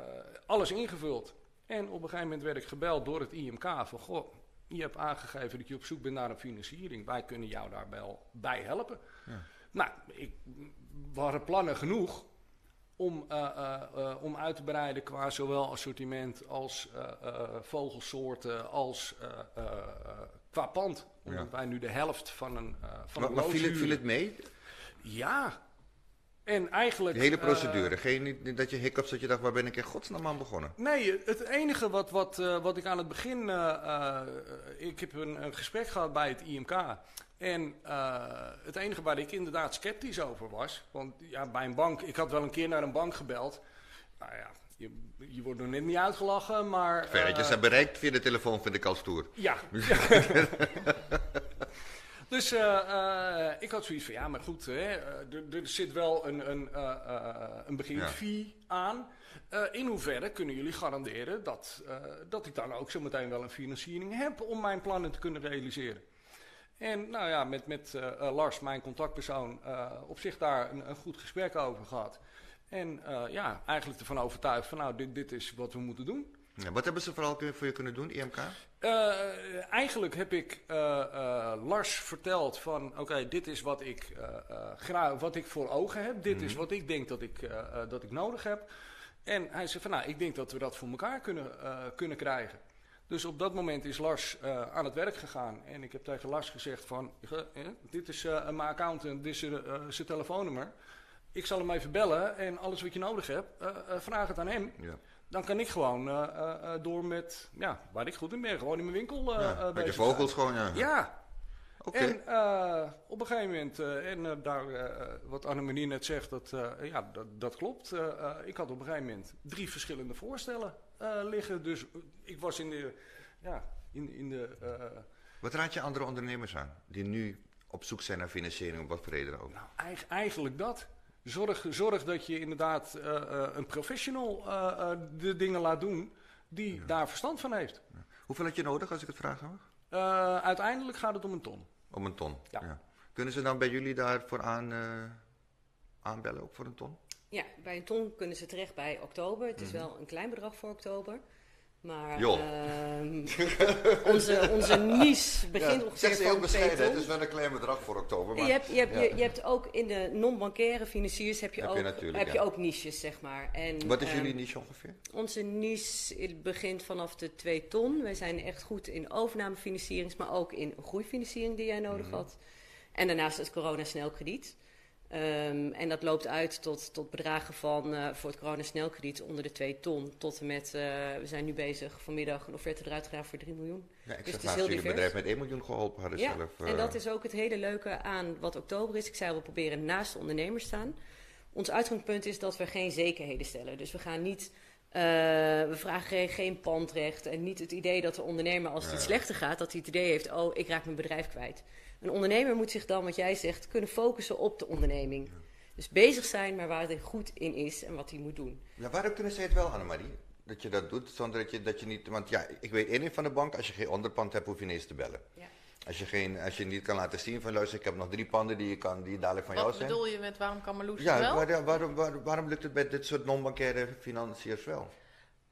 alles ingevuld. En op een gegeven moment werd ik gebeld door het IMK van, goh, je hebt aangegeven dat je op zoek bent naar een financiering. Wij kunnen jou daar wel bij helpen. Ja. Nou, ik, we hadden plannen genoeg om, uh, uh, uh, om uit te breiden qua zowel assortiment als vogelsoorten als qua pand. Omdat ja. wij nu de helft van een van Maar, een maar viel, het, viel het mee? Ja, en eigenlijk... De hele procedure. Uh, Geen dat je hiccups dat je dacht, waar ben ik in godsnaam aan begonnen? Nee, het enige wat, wat, uh, wat ik aan het begin... Uh, ik heb een, een, gesprek gehad bij het IMK. En het enige waar ik inderdaad sceptisch over was... Want ja, bij een bank... Ik had wel een keer naar een bank gebeld. Nou ja, je, je wordt nog net niet uitgelachen, maar... Verretjes eh, zijn bereikt via de telefoon vind ik al stoer. Ja. dus eh, eh, ik had zoiets van, ja, maar goed, hè, eh, er, er zit wel een, een, een beginfee aan. In hoeverre kunnen jullie garanderen dat, dat ik dan ook zo meteen wel een financiering heb om mijn plannen te kunnen realiseren? En nou ja, met, met Lars, mijn contactpersoon, op zich daar een, een goed gesprek over gehad. En ja, eigenlijk ervan overtuigd van nou, dit, dit is wat we moeten doen. Ja, wat hebben ze vooral voor je kunnen doen, IMK? Eh, eigenlijk heb ik eh, eh, Lars verteld van oké, dit is wat ik, wat ik voor ogen heb. Dit is wat ik denk dat ik, dat ik nodig heb. En hij zei van nou, ik denk dat we dat voor elkaar kunnen, kunnen krijgen. Dus op dat moment is Lars aan het werk gegaan. En ik heb tegen Lars gezegd van, "Ge- eh, dit is mijn accountant, dit is zijn telefoonnummer. Ik zal hem even bellen en alles wat je nodig hebt, vraag het aan hem. Ja. Dan kan ik gewoon eh, eh, eh, door met, ja, waar ik goed in ben, gewoon in mijn winkel eh Ja, met je vogels gewoon, ja. Ja, Oké. en op een gegeven moment, en daar, wat Annemarie net zegt, dat, ja, dat, dat klopt. Ik had op een gegeven moment drie verschillende voorstellen liggen. Dus ik was in de, ja, in, in de, Wat raad je andere ondernemers aan die nu op zoek zijn naar financiering, op wat voor reden ook? nou, eig- eigenlijk dat. Zorg, zorg dat je inderdaad eh, eh, een professional eh, eh, de dingen laat doen die daar verstand van heeft. Hoeveel had je nodig, als ik het vragen mag? Eh, uiteindelijk gaat het om een ton. Om een ton. Ja. Kunnen ze dan bij jullie daarvoor aan, eh, aanbellen, ook voor een ton? Ja, bij een ton kunnen ze terecht bij oktober. Het is wel een klein bedrag voor oktober. Maar ehm, onze, onze niche begint ongeveer zeg ze heel bescheiden, het is wel een klein bedrag voor oktober. Maar... Je hebt, je, hebt, Ja. je, je hebt ook in de non-bankaire financiers heb je, Heb ook, heb ja. je ook niches, zeg maar. En, Wat is ehm, jullie niche ongeveer? Onze niche begint vanaf de 2 ton. Wij zijn echt goed in overnamefinancierings, maar ook in groeifinanciering die jij nodig Mhm. had. En daarnaast het corona Ehm, en dat loopt uit tot, tot bedragen van eh, voor het corona snelkrediet onder de 2 ton. Tot en met, eh, we zijn nu bezig vanmiddag een offerte eruit gedaan voor 3 miljoen. Ja, ik dus het is heel divers. bedrijf met 1 miljoen geholpen hadden Ja, zelf. en eh. dat is ook het hele leuke aan wat oktober is. Ik zei, we proberen naast de ondernemers staan. Ons uitgangspunt is dat we geen zekerheden stellen. Dus we gaan niet, eh, we vragen geen, pandrecht en niet het idee dat de ondernemer als het iets slechter gaat, dat hij het idee heeft, oh, ik raak mijn bedrijf kwijt. Een ondernemer moet zich dan, wat jij zegt, kunnen focussen op de onderneming. Dus bezig zijn, maar waar hij goed in is en wat hij moet doen. Ja, waarom kunnen zij het wel, Annemarie? Dat je dat doet, zonder dat je, dat je niet... Want ja, ik weet één ding van de bank, als je geen onderpand hebt, hoef je niet eens te bellen. Ja. Als je, geen, als je niet kan laten zien van, luister, ik heb nog drie panden die, je kan, die dadelijk van jou Wat zijn. bedoel je met waarom kan Marloes Ja, het wel? waar- waarom, lukt het bij dit soort non-bankaire financiers wel?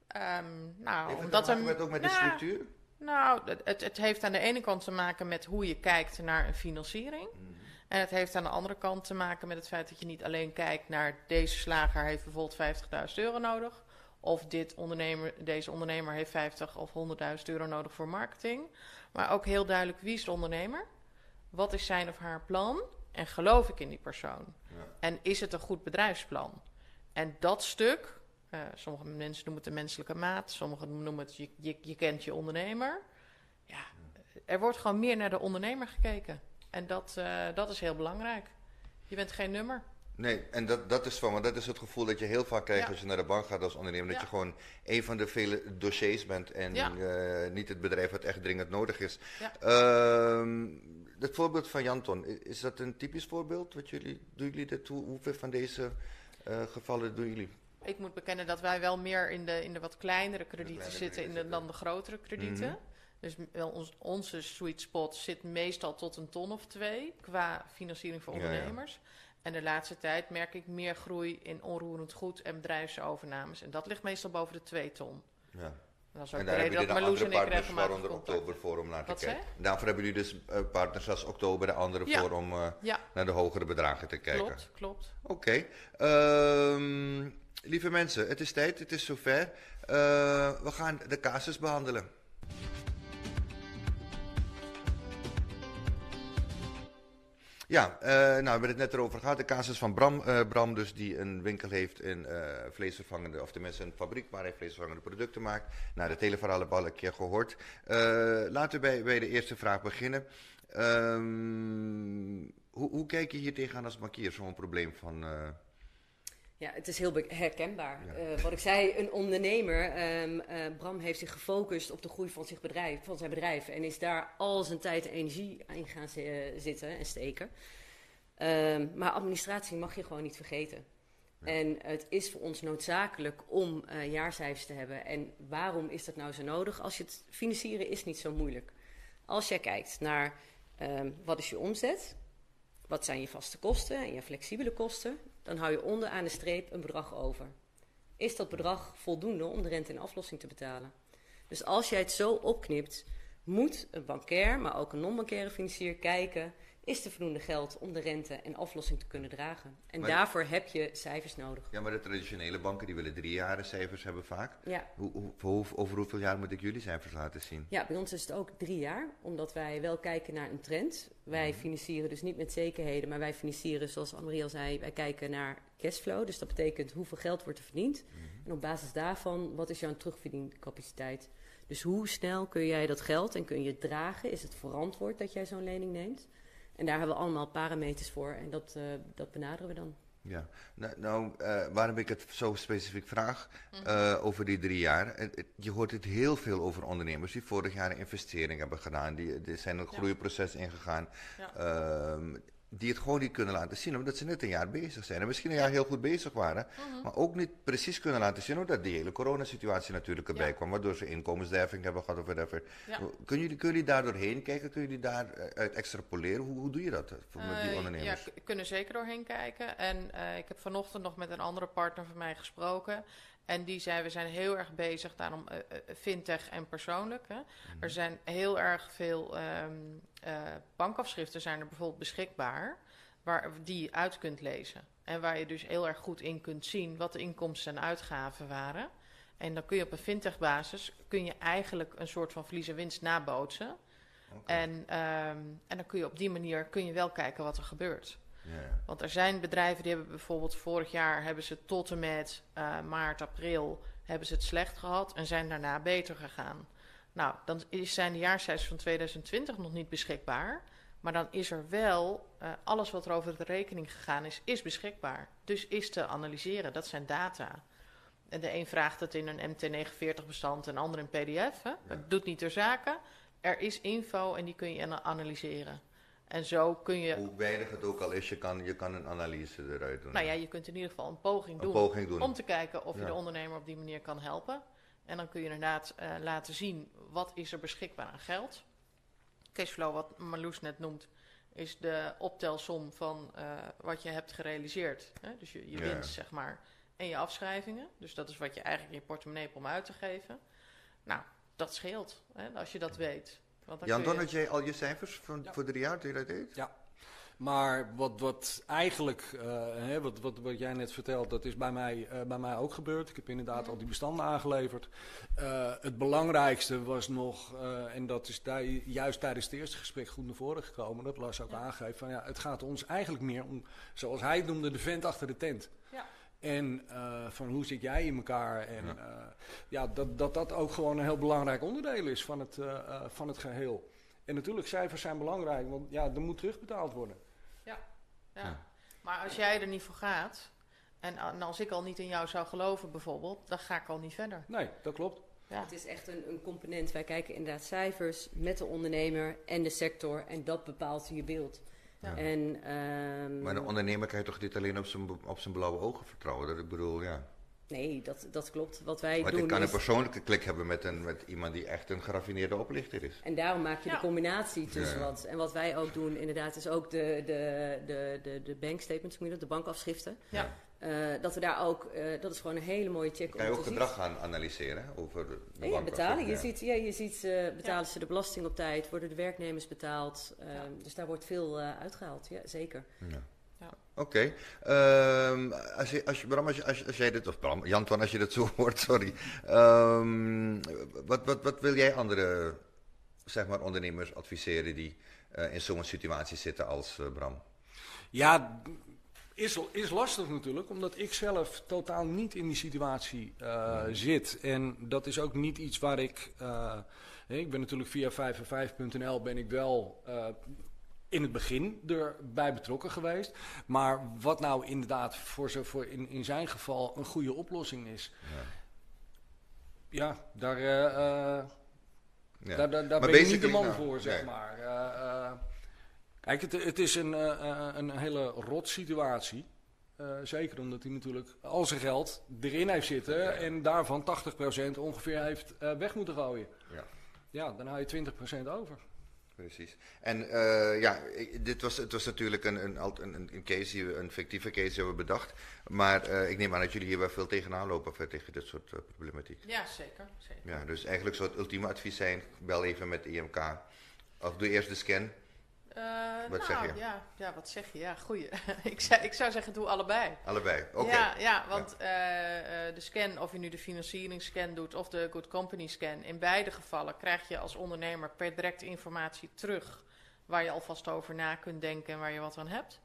Ehm, nou, Heeft het omdat met, ook met de nou, structuur? Nou, het- het, het heeft aan de ene kant te maken met hoe je kijkt naar een financiering. Mhm. En het heeft aan de andere kant te maken met het feit dat je niet alleen kijkt naar deze slager heeft bijvoorbeeld 50.000 euro nodig. Of dit ondernemer, deze ondernemer heeft 50 of 100.000 euro nodig voor marketing. Maar ook heel duidelijk wie is de ondernemer? Wat is zijn of haar plan? En geloof ik in die persoon? Ja. En is het een goed bedrijfsplan? En dat stuk, eh, sommige mensen noemen het de menselijke maat, sommigen noemen het je, je, je kent je ondernemer. Ja, er wordt gewoon meer naar de ondernemer gekeken. En dat, eh, dat is heel belangrijk. Je bent geen nummer. Nee, en dat, dat is van, want dat is het gevoel dat je heel vaak krijgt Ja. als je naar de bank gaat als ondernemer. Dat Ja. je gewoon een van de vele dossiers bent en Ja. eh, niet het bedrijf wat echt dringend nodig is. Ehm, het voorbeeld van Janton, is dat een typisch voorbeeld? Wat jullie, doen jullie dit? Hoe, hoeveel van deze eh, gevallen doen jullie? Ik moet bekennen dat wij wel meer in de, in de wat kleinere kredieten kleinere zitten in de, dan de grotere kredieten. Mhm. Dus wel ons, onze sweet spot zit meestal tot een ton of twee qua financiering voor Ja, ja. En de laatste tijd merk ik meer groei in onroerend goed en bedrijfsovernames. En dat ligt meestal boven de twee ton. Ja. En dat is ook En de daar hebben jullie en andere ik partners waaronder contact oktober voor om naar te Wat kijken. zei Daarvoor hebben jullie dus eh, partners als oktober, de andere Ja. voor om eh, Ja, naar de hogere bedragen te kijken. klopt, klopt. Oké. Ehm, lieve mensen, het is tijd, het is zover. Eh, we gaan de casus behandelen. Ja, eh, nou, we hebben het net erover gehad. De casus van Bram. eh, Bram dus die een winkel heeft in eh, vleesvervangende, of tenminste een fabriek waar hij vleesvervangende producten maakt. Nou, dat hele verhaal hebben al een keer gehoord. Eh, laten we bij, de eerste vraag beginnen. Ehm, hoe, hoe kijk je hier tegenaan als bankier, zo'n probleem van... eh, Ja, het is heel herkenbaar. Ja. Eh, wat ik zei, een ondernemer, ehm, eh, Bram heeft zich gefocust op de groei van, zich bedrijf, van zijn bedrijf en is daar al zijn tijd en energie in gaan zi- zitten en steken. Ehm, maar administratie mag je gewoon niet vergeten. En het is voor ons noodzakelijk om eh, jaarcijfers te hebben. En waarom is dat nou zo nodig? Als je het financieren is niet zo moeilijk. Als jij kijkt naar ehm, wat is je omzet, wat zijn je vaste kosten en je flexibele kosten, dan hou je onderaan de streep een bedrag over. Is dat bedrag voldoende om de rente en aflossing te betalen? Dus als jij het zo opknipt, moet een bankair, maar ook een non-bankaire financier kijken: is er voldoende geld om de rente en aflossing te kunnen dragen? En Maar- daarvoor heb je cijfers nodig. Ja, maar de traditionele banken die willen drie jaren cijfers hebben vaak. Ja. Hoe, hoe, over hoeveel jaar moet ik jullie cijfers laten zien? Ja, bij ons is het ook drie jaar, omdat wij wel kijken naar een trend. Wij financieren dus niet met zekerheden, maar wij financieren, zoals Annemarie al zei, wij kijken naar cashflow. Dus dat betekent hoeveel geld wordt er verdiend. En op basis daarvan, wat is jouw terugverdiencapaciteit? Dus hoe snel kun jij dat geld en kun je het dragen? Is het verantwoord dat jij zo'n lening neemt? En daar hebben we allemaal parameters voor en dat, eh, dat benaderen we dan. Ja, nou, nou eh, waarom ik het zo specifiek vraag eh, over die drie jaar. Je hoort het heel veel over ondernemers die vorig jaar een investering hebben gedaan. Die, die zijn een groeiproces ingegaan. Ja. ehm, die het gewoon niet kunnen laten zien, omdat ze net een jaar bezig zijn. En misschien een jaar heel goed bezig waren, Mhm. maar ook niet precies kunnen laten zien, omdat die hele coronasituatie natuurlijk erbij Ja. kwam, waardoor ze inkomensderving hebben gehad of whatever. Ja. Kunnen jullie, kunnen jullie daar doorheen kijken? Kunnen jullie daar eh, uit extrapoleren? Hoe, hoe doe je dat eh, voor met die Eh, ondernemers? Ja, kunnen zeker doorheen kijken. En ik heb vanochtend nog met een andere partner van mij gesproken. En die zei, we zijn heel erg bezig, daarom eh, eh, fintech en persoonlijk. Hè. Mhm. Er zijn heel erg veel ehm, eh, bankafschriften zijn er bijvoorbeeld beschikbaar, waar, die je uit kunt lezen. En waar je dus heel erg goed in kunt zien wat de inkomsten en uitgaven waren. En dan kun je op een fintech basis, kun je eigenlijk een soort van verlies en winst nabootsen. En, ehm, en dan kun je op die manier kun je wel kijken wat er gebeurt. Ja. Want er zijn bedrijven die hebben bijvoorbeeld vorig jaar hebben ze tot en met eh, maart, april hebben ze het slecht gehad en zijn daarna beter gegaan. Nou, dan is, zijn de jaarcijfers van 2020 nog niet beschikbaar. Maar dan is er wel eh, alles wat er over de rekening gegaan is, is beschikbaar. Dus is te analyseren. Dat zijn data. En de een vraagt het in een MT49 bestand en de ander in PDF. Hè? Dat doet niet ter zake. Er is info en die kun je ana- analyseren. En zo kun je Hoe weinig het ook al is, je kan, je kan een analyse eruit doen. nou ja, je kunt in ieder geval een poging een doen, poging doen. om te kijken of je de ondernemer op die manier kan helpen. En dan kun je inderdaad eh, laten zien wat is er beschikbaar aan geld. Cashflow, wat Marloes net noemt, is de optelsom van eh, wat je hebt gerealiseerd. Hè? Dus je, je winst, zeg maar, en je afschrijvingen. Dus dat is wat je eigenlijk in je portemonnee hebt om uit te geven. Nou, dat scheelt, hè, als je dat weet. Jan, kun dan je- had jij al je cijfers van, Ja. voor drie jaar dat je dat deed? Ja. Maar wat, wat eigenlijk, eh, hè, wat, wat, wat jij net vertelt, dat is bij mij, eh, bij mij ook gebeurd. Ik heb inderdaad al die bestanden aangeleverd. Eh, het belangrijkste was nog, eh, en dat is daar juist tijdens het eerste gesprek goed naar voren gekomen, dat Lars ook aangeeft, van ja, het gaat ons eigenlijk meer om, zoals hij het noemde, de vent achter de tent. Ja. En eh, van hoe zit jij in elkaar? En ja, ja dat, dat dat ook gewoon een heel belangrijk onderdeel is van het, eh, eh, van het geheel. En natuurlijk, cijfers zijn belangrijk, want ja, er moet terugbetaald worden. Ja. Maar als jij er niet voor gaat, en, en als ik al niet in jou zou geloven bijvoorbeeld, dan ga ik al niet verder. Nee, dat klopt. Ja. Het is echt een, een component. Wij kijken inderdaad cijfers met de ondernemer en de sector. En dat bepaalt je beeld. Ja. En, ehm, Maar een ondernemer kan je toch niet alleen op zijn, op zijn blauwe ogen vertrouwen? Dat ik bedoel, ja. Nee, dat, dat klopt. Wat wij Want doen ik kan een persoonlijke klik hebben met, een, met iemand die echt een geraffineerde oplichter is. En daarom maak je Ja. de combinatie tussen Ja. wat. En wat wij ook doen, inderdaad, is ook de, de, de, de, de bankstatements, noem je dat, de bankafschriften. Ja. Eh, dat we daar ook, eh, dat is gewoon een hele mooie check Kan je ook gedrag gaan analyseren over de ja. Je ja. ziet, ja, je ziet eh, betalen ze de belasting op tijd, worden de werknemers betaald. Eh, Ja. Dus daar wordt veel eh, uitgehaald, ja, zeker. Ja. Ja. Oké. Ehm, als, je, als, je, Bram, als, je, als, jij dit, of Bram, Janton, als je dit zo hoort, sorry. Ehm, wat, wat, wat wil jij andere zeg maar, ondernemers adviseren die eh, in zo'n situatie zitten als eh, Bram? Ja, is, is lastig natuurlijk, omdat ik zelf totaal niet in die situatie eh, zit. En dat is ook niet iets waar ik. eh, ik ben natuurlijk via 5 en 5.nl ben ik wel. eh, in het begin erbij betrokken geweest. Maar wat nou inderdaad voor, zo, voor in, in zijn geval een goede oplossing is. Ja, daar, Ja. daar, daar, daar Maar ben je niet de man nou, voor, zeg nee. maar. Kijk, het, het is een, eh, eh, een hele rot situatie. Eh, zeker omdat hij natuurlijk al zijn geld erin heeft zitten en daarvan 80% ongeveer heeft eh, weg moeten gooien. Ja. Ja, dan hou je 20% over. Precies. En eh, ja, dit was, het was natuurlijk een, een, een, een case, die we- een fictieve case die we bedacht. Maar eh, ik neem aan dat jullie hier wel veel tegenaan lopen of, tegen dit soort problematiek. Ja, zeker. zeker. Ja, dus eigenlijk zou het ultieme advies zijn, bel even met de IMK. Of doe eerst de scan. Eh, Wat nou, zeg je? Ja, ja, wat zeg je? Ja, goeie. ik, zou, ik zou zeggen, doe allebei. Allebei. Oké. Ja, ja, want eh, eh, de scan, of je nu de financieringsscan doet of de Good Company scan, in beide gevallen krijg je als ondernemer per direct informatie terug waar je alvast over na kunt denken en waar je wat aan hebt.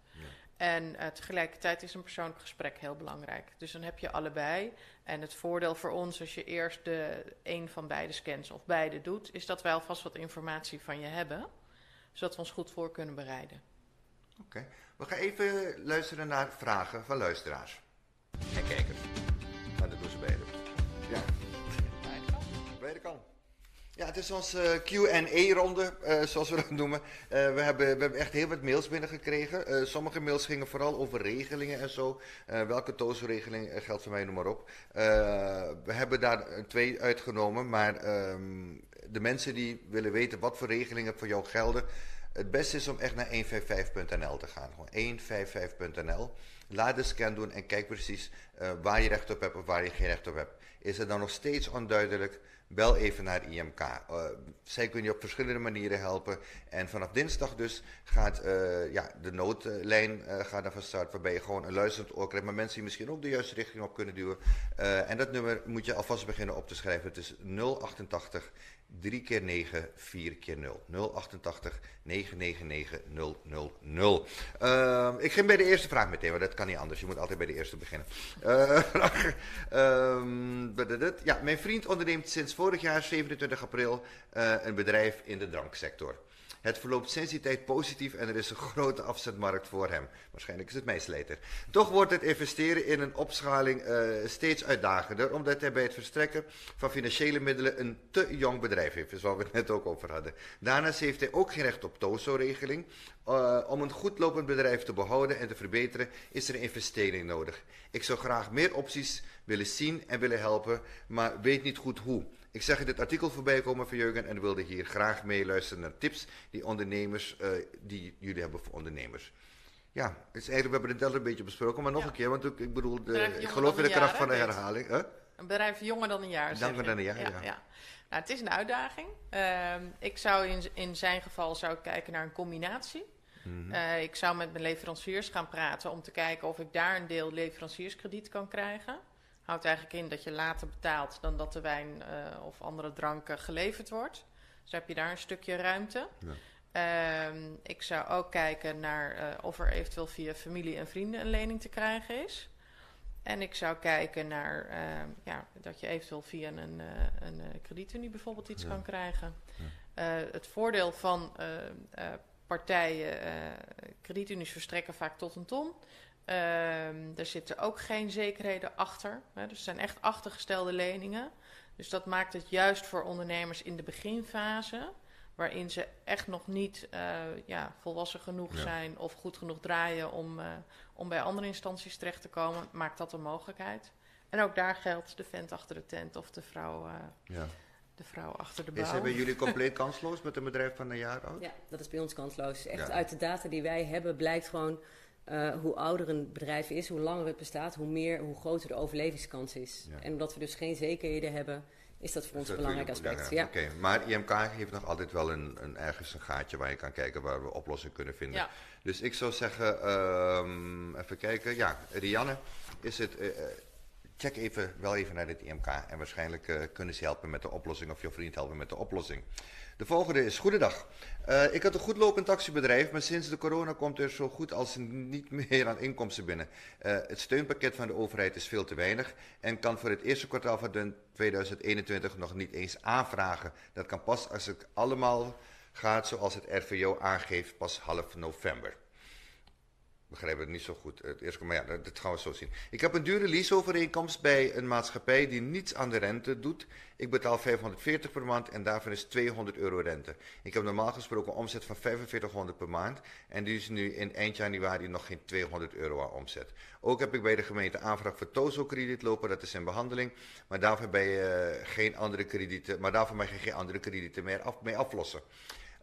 En tegelijkertijd is een persoonlijk gesprek heel belangrijk. Dus dan heb je allebei. En het voordeel voor ons als je eerst de een van beide scans of beide doet, is dat wij alvast wat informatie van je hebben, zodat we ons goed voor kunnen bereiden. Oké. We gaan even luisteren naar vragen van luisteraars. En kijkers. Maar dat doen ze beide. Ja. Beide kan. Ja, het is onze Q&A-ronde, eh, zoals we dat noemen. Eh, we, hebben, we hebben echt heel wat mails binnengekregen. Eh sommige mails gingen vooral over regelingen en zo. Eh, welke TOZO-regeling eh, geldt voor mij, noem maar op. Eh, we hebben daar eh, twee uitgenomen, maar ehm, de mensen die willen weten wat voor regelingen voor jou gelden... Het beste is om echt naar 155.nl te gaan. Gewoon 155.nl. Laat de scan doen en kijk precies eh, waar je recht op hebt of waar je geen recht op hebt. Is het dan nog steeds onduidelijk? Bel even naar IMK. Eh, zij kunnen je op verschillende manieren helpen. En vanaf dinsdag dus gaat eh, ja, de noodlijn gaat dan van start. Waarbij je gewoon een luisterend oor krijgt. Maar mensen die misschien ook de juiste richting op kunnen duwen. En dat nummer moet je alvast beginnen op te schrijven. Het is 088 3 keer 9 4 keer 0. 088 999 000. Ehm, ik begin bij de eerste vraag meteen, want dat kan niet anders. Je moet altijd bij de eerste beginnen. Badadut. ja, mijn vriend onderneemt sinds vorig jaar, 27 april, eh, een bedrijf in de dranksector. Het verloopt sinds die tijd positief en er is een grote afzetmarkt voor hem. Waarschijnlijk is het mijn slijter. Toch wordt het investeren in een opschaling eh, steeds uitdagender, omdat hij bij het verstrekken van financiële middelen een te jong bedrijf heeft. Waar we het net ook over hadden. Daarnaast heeft hij ook geen recht op TOZO-regeling. Eh, om een goed lopend bedrijf te behouden en te verbeteren is er investering nodig. Ik zou graag meer opties willen zien en willen helpen, maar weet niet goed hoe. Ik zag in dit artikel voorbij komen van Jurgen en wilde hier graag meeluisteren naar tips die ondernemers, eh, die jullie hebben voor ondernemers. Ja, het is eigenlijk, we hebben het net een beetje besproken, maar nog Ja. een keer, want ik, ik bedoel, de, ik geloof in de kracht jaar, van de herhaling. Een bedrijf jonger dan een jaar. Jonger dan een jaar, ja. Nou, het is een uitdaging. Ehm, ik zou in, in zijn geval zou ik kijken naar een combinatie. Mhm. Eh, ik zou met mijn leveranciers gaan praten om te kijken of ik daar een deel leverancierskrediet kan krijgen. Houdt eigenlijk in dat je later betaalt dan dat de wijn eh, of andere dranken geleverd wordt. Dus heb je daar een stukje ruimte. Ja. Ehm, ik zou ook kijken naar eh, of er eventueel via familie en vrienden een lening te krijgen is. En ik zou kijken naar ehm, ja, dat je eventueel via een, eh, een kredietunie bijvoorbeeld iets Ja. kan krijgen. Het voordeel van partijen, kredietunies verstrekken vaak tot een ton. Ehm, er zitten ook geen zekerheden achter. Hè, dus het zijn echt achtergestelde leningen. Dus dat maakt het juist voor ondernemers in de beginfase, waarin ze echt nog niet eh, ja, volwassen genoeg Ja. zijn of goed genoeg draaien om, eh, om bij andere instanties terecht te komen, maakt dat een mogelijkheid. En ook daar geldt de vent achter de tent of de vrouw, eh, Ja. de vrouw achter de Is bouw. hij bij jullie compleet kansloos met een bedrijf van een jaar oud? Ja, dat is bij ons kansloos. Echt Ja. uit de data die wij hebben blijkt gewoon eh, hoe ouder een bedrijf is, hoe langer het bestaat, hoe meer, hoe groter de overlevingskans is. Ja. En omdat we dus geen zekerheden hebben, is dat voor ons Dat een belangrijk aspect. ja, maar IMK heeft nog altijd wel een, een, ergens een gaatje waar je kan kijken waar we oplossingen kunnen vinden. Ja. Dus ik zou zeggen, ehm, even kijken. Ja, Rianne, is het, eh, eh, check even, wel even naar dit IMK en waarschijnlijk eh, kunnen ze helpen met de oplossing of je vriend helpen met de oplossing. De volgende is, goedendag. Eh, ik had een goed lopend taxibedrijf, maar sinds de corona komt er zo goed als niet meer aan inkomsten binnen. Eh, het steunpakket van de overheid is veel te weinig en kan voor het eerste kwartaal van de 2021 nog niet eens aanvragen. Dat kan pas als ik allemaal gaat zoals het RVO aangeeft pas half november begrijp het niet zo goed. Het eerste, maar ja, dat, gaan we zo zien. Ik heb een dure leaseovereenkomst bij een maatschappij die niets aan de rente doet. Ik betaal 540 per maand en daarvan is 200 euro rente. Ik heb normaal gesproken omzet van 4500 per maand. En die is nu in eind januari nog geen 200 euro aan omzet. Ook heb ik bij de gemeente aanvraag voor Tozo-krediet lopen. Dat is in behandeling. Maar daarvoor, ben je, geen andere kredieten, maar daarvoor mag je geen andere kredieten meer af, mee aflossen.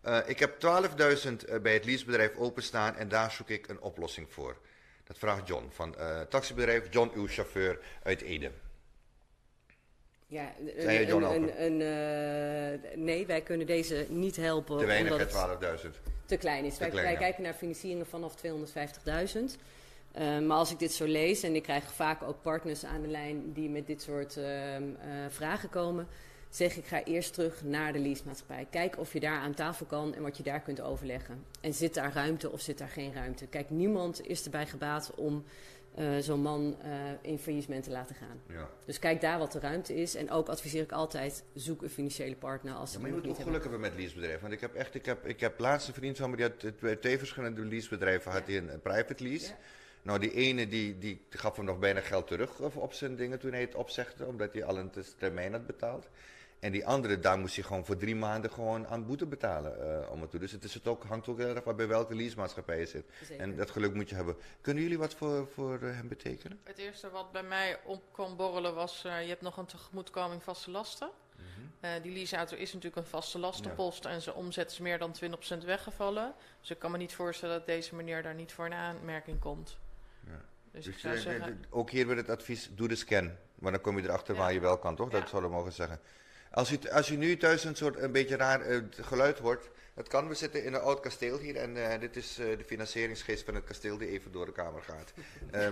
Uh, ik heb 12.000 bij het leasebedrijf openstaan en daar zoek ik een oplossing voor. Dat vraagt John van uh, taxibedrijf John, uw chauffeur uit Ede. Ja, een, John een, een, uh, nee, wij kunnen deze niet helpen. Te weinig, 12.000. Te klein is. Te wij, klein, wij ja. kijken naar financieringen vanaf 250.000. Uh, maar als ik dit zo lees, en ik krijg vaak ook partners aan de lijn die met dit soort uh, vragen komen, zeg ik ga eerst terug naar de leasemaatschappij. Kijk of je daar aan tafel kan en wat je daar kunt overleggen. En zit daar ruimte of zit daar geen ruimte? Kijk, niemand is erbij gebaat om uh, zo'n man uh, in faillissement te laten gaan. Ja. Dus kijk daar wat de ruimte is. En ook adviseer ik altijd, zoek een financiële partner als ja, maar je moet ook geluk hebben met leasebedrijven. Want ik heb echt, ik heb, ik heb laatst een vriend van me, die had twee, twee verschillende leasebedrijven, had hij een, een private lease. Ja. Nou, die ene die, die gaf hem nog bijna geld terug op zijn dingen toen hij het opzegde, omdat hij al een termijn had betaald. En die andere, daar moest hij gewoon voor drie maanden gewoon aan boete betalen uh, om het toe. Dus het, is het ook, hangt ook heel erg bij welke leasemaatschappij je zit. Zeker. En dat geluk moet je hebben. Kunnen jullie wat voor, voor uh, hem betekenen? Het eerste wat bij mij op kwam borrelen was, uh, je hebt nog een tegemoetkoming vaste lasten. Mm -hmm. die leaseauto is natuurlijk een vaste lastenpost ja. en zijn omzet is meer dan 20% weggevallen. Dus ik kan me niet voorstellen dat deze meneer daar niet voor een aanmerking komt. Ja. Dus, dus ik zou zeggen... Ook hier weer het advies, doe de scan. Maar dan kom je erachter ja. waar je wel kan, toch? Dat zouden we mogen zeggen. Als u, als u nu thuis een soort een beetje raar uh, geluid hoort, dat kan. We zitten in een oud kasteel hier en uh, dit is uh, de financieringsgeest van het kasteel die even door de kamer gaat.